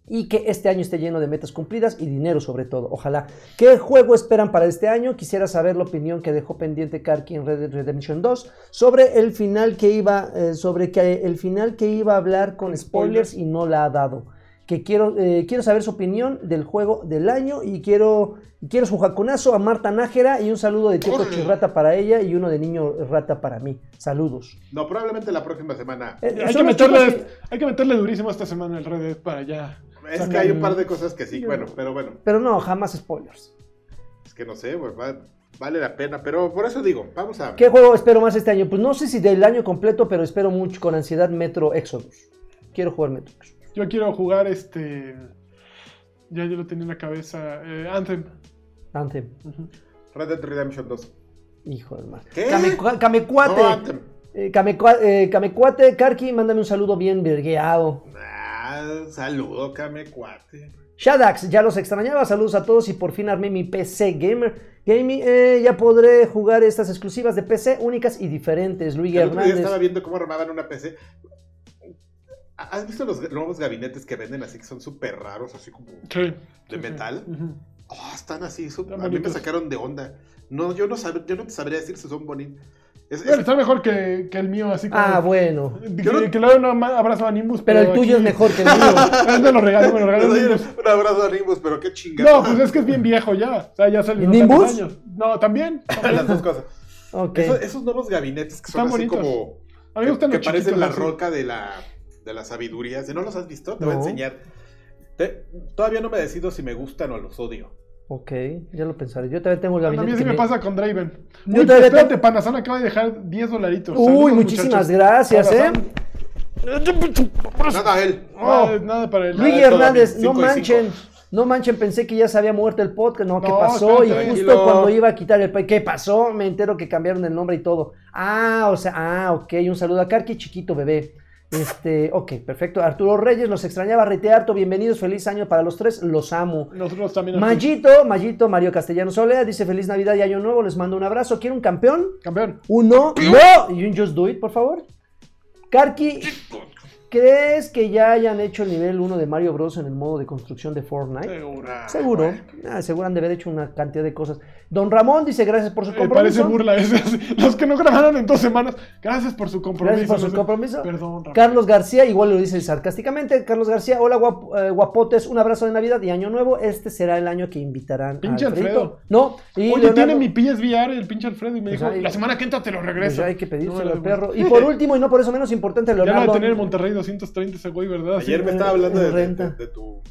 y que este año esté lleno de metas cumplidas y dinero sobre todo. Ojalá. ¿Qué juego esperan para este año? Quisiera saber la opinión que dejó pendiente Karki en Red Dead Redemption 2 sobre el final que iba, eh, sobre que el final que iba a hablar con spoilers y no la ha dado que quiero, eh, quiero saber su opinión del juego del año y quiero, quiero su jacunazo a Marta Nájera y un saludo de tío Órale. Cochirrata para ella y uno de niño rata para mí. Saludos. No, probablemente la próxima semana. Eh, Hay que, meterle, que- hay que meterle durísimo esta semana el Red Dead para allá. Es que hay un par de cosas que sí, bueno, pero bueno, Pero no, jamás spoilers. es que no sé, pues, va- vale la pena, pero por eso digo, vamos a... ¿Qué juego espero más este año? Pues no sé si del año completo, pero espero mucho con ansiedad Metro Exodus. Quiero jugar Metro Exodus. Yo quiero jugar este. Ya yo lo tenía en la cabeza. eh, Anthem. Anthem. Ujú. Red Dead Redemption 2. Hijo de mar. ¿Qué? Camecua- Camecuate. No, Anthem. Eh, Camecua- eh, Camecuate, Karki, mándame un saludo bien vergueado. Ah, saludo, Kame Cuate. Shadax, ya los extrañaba, saludos a todos y por fin armé mi PC Gamer Gaming. eh, ya podré jugar estas exclusivas de PC únicas y diferentes. Luis El otro día Hernández. estaba viendo cómo armaban una PC. ¿Has visto los nuevos gabinetes que venden así que son súper raros, así como Sí. de sí, metal? sí. Oh, están así, son- Están a mí me sacaron de onda. No, yo no, sab- yo no te sabría decir si son bonitos. Es, es- Bueno, está mejor que, que el mío, así como. Ah, bueno. Que, no- que le doy un abrazo a Nimbus. Pero el tuyo es mejor que el mío. Él me lo regaló, me lo regaló un, abrazo a Nimbus, pero qué chingado. No, pues es que es bien viejo ya. O sea, ya salió. ¿Y Nimbus? años. No, también. también. Las dos cosas. Ok. Esos, esos nuevos gabinetes que son Están así bonitos. como. A mí me que, gustan que los parecen chiquitos la así. roca de la, de la sabiduría. Si no los has visto, te voy a enseñar. Te- todavía no me decido si me gustan o los odio. Ok, ya lo pensaré. Yo también tengo el A gabinete. mí sí me me- pasa con Draven. Yo Uy, todavía espérate, Panazón acaba de dejar 10 dolaritos. Uy, Saludos, muchísimas muchachos. gracias, ¿eh? Nada, él. Nada para él. Luis Hernández, no manchen. No manchen, pensé que ya se había muerto el podcast. No, ¿qué No, pasó? Y justo tranquilo. cuando iba a quitar el... pa- ¿Qué pasó? Me entero que cambiaron el nombre y todo. Ah, o sea, ah, ok. Un saludo a Karki, chiquito bebé. Este, ok, perfecto. Arturo Reyes, los extrañaba. Rete Harto, bienvenidos. Feliz año para los tres. Los amo. Nosotros también. Mayito, Mayito, Mario Castellano Solea dice feliz Navidad y Año Nuevo. Les mando un abrazo. ¿Quiere un campeón? Campeón. Uno, no, y un Just Do It, por favor. Karki, ¿crees que ya hayan hecho el nivel 1 de Mario Bros. en el modo de construcción de Fortnite? Seguro. Ah, Seguro, bueno. ah, seguro han de haber hecho una cantidad de cosas. Don Ramón dice gracias por su Eh, parece compromiso. burla. es. Los que no grabaron en dos semanas. Gracias por su compromiso. Gracias por su compromiso. Perdón, Rafa. Carlos García, igual lo dice sarcásticamente. Carlos García, hola guap- eh, guapotes, un abrazo de Navidad y Año Nuevo. Este será el año que invitarán Pinche a. Alfredo. No, y Oye, Leonardo- tiene mi PSVR el pinche Alfredo y me dijo, la semana que entra te lo Pues regreso. ya hay que pedírselo No, al perro. Y por último, y no por eso menos importante, Ya lo Leonardo. de tener en Monterrey 230 ese güey, ¿verdad? Ayer Sí. me estaba hablando de, de- renta. de- de tu,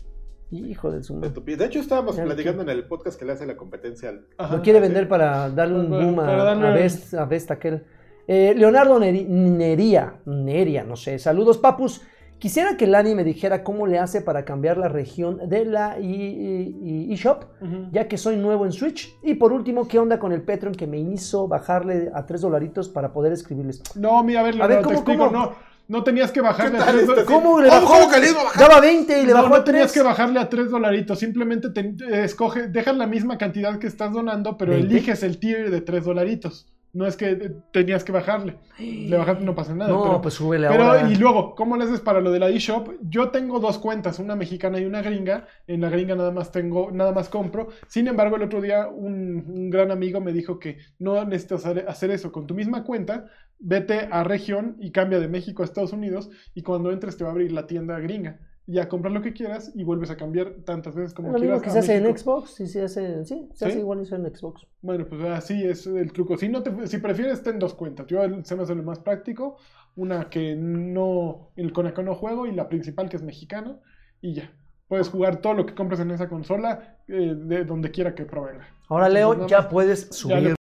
Hijo de su de madre. De hecho, estábamos platicando en el podcast que le hace la competencia al. Ajá. Lo quiere vender para darle un boom a, darle- a Best, a Best aquel. Eh, Leonardo Neri- Neria, Neria, no sé. Saludos, papus. Quisiera que Lani me dijera cómo le hace para cambiar la región de la eShop, Ujú. ya que soy nuevo en Switch. Y por último, ¿qué onda con el Patreon que me hizo bajarle a 3 dolaritos para poder escribirles? No, mira, a ver, A ver, Leonardo, te ¿cómo, explico. cómo? No, no tenías que bajarle ¿Qué a tal tres este? ¿Cómo le ¿Cómo- bajó? cómo que le iba a bajar? Daba 20 y le No, bajó no a 3. tenías que bajarle a 3 dolaritos. Simplemente te, te escoge, dejas la misma cantidad que estás donando, pero ¿Veinte? eliges el tier de 3 dolaritos. No es que tenías que bajarle. Le bajaste, no pasa nada. No, pero, pues súbele pero, ahora. y luego, ¿cómo le haces para lo de la eShop? Yo tengo dos cuentas, una mexicana y una gringa. En la gringa nada más tengo, nada más compro. Sin embargo, el otro día un, un gran amigo me dijo que no necesitas hacer eso con tu misma cuenta. Vete a región y cambia de México a Estados Unidos y cuando entres te va a abrir la tienda gringa. Ya compras lo que quieras y vuelves a cambiar tantas veces como lo quieras. mismo que a se hace en. Xbox, sí, se hace, sí, se ¿Sí? hace igual eso en Xbox. Bueno, pues así es el truco. Si no te, si prefieres, ten dos cuentas. Yo se me hace lo más práctico. Una que no, el con la que no juego y la principal que es mexicana. Y ya. Puedes jugar todo lo que compres en esa consola eh, de donde quiera que provenga. Ahora, Entonces, Leo, ya puedes ya subir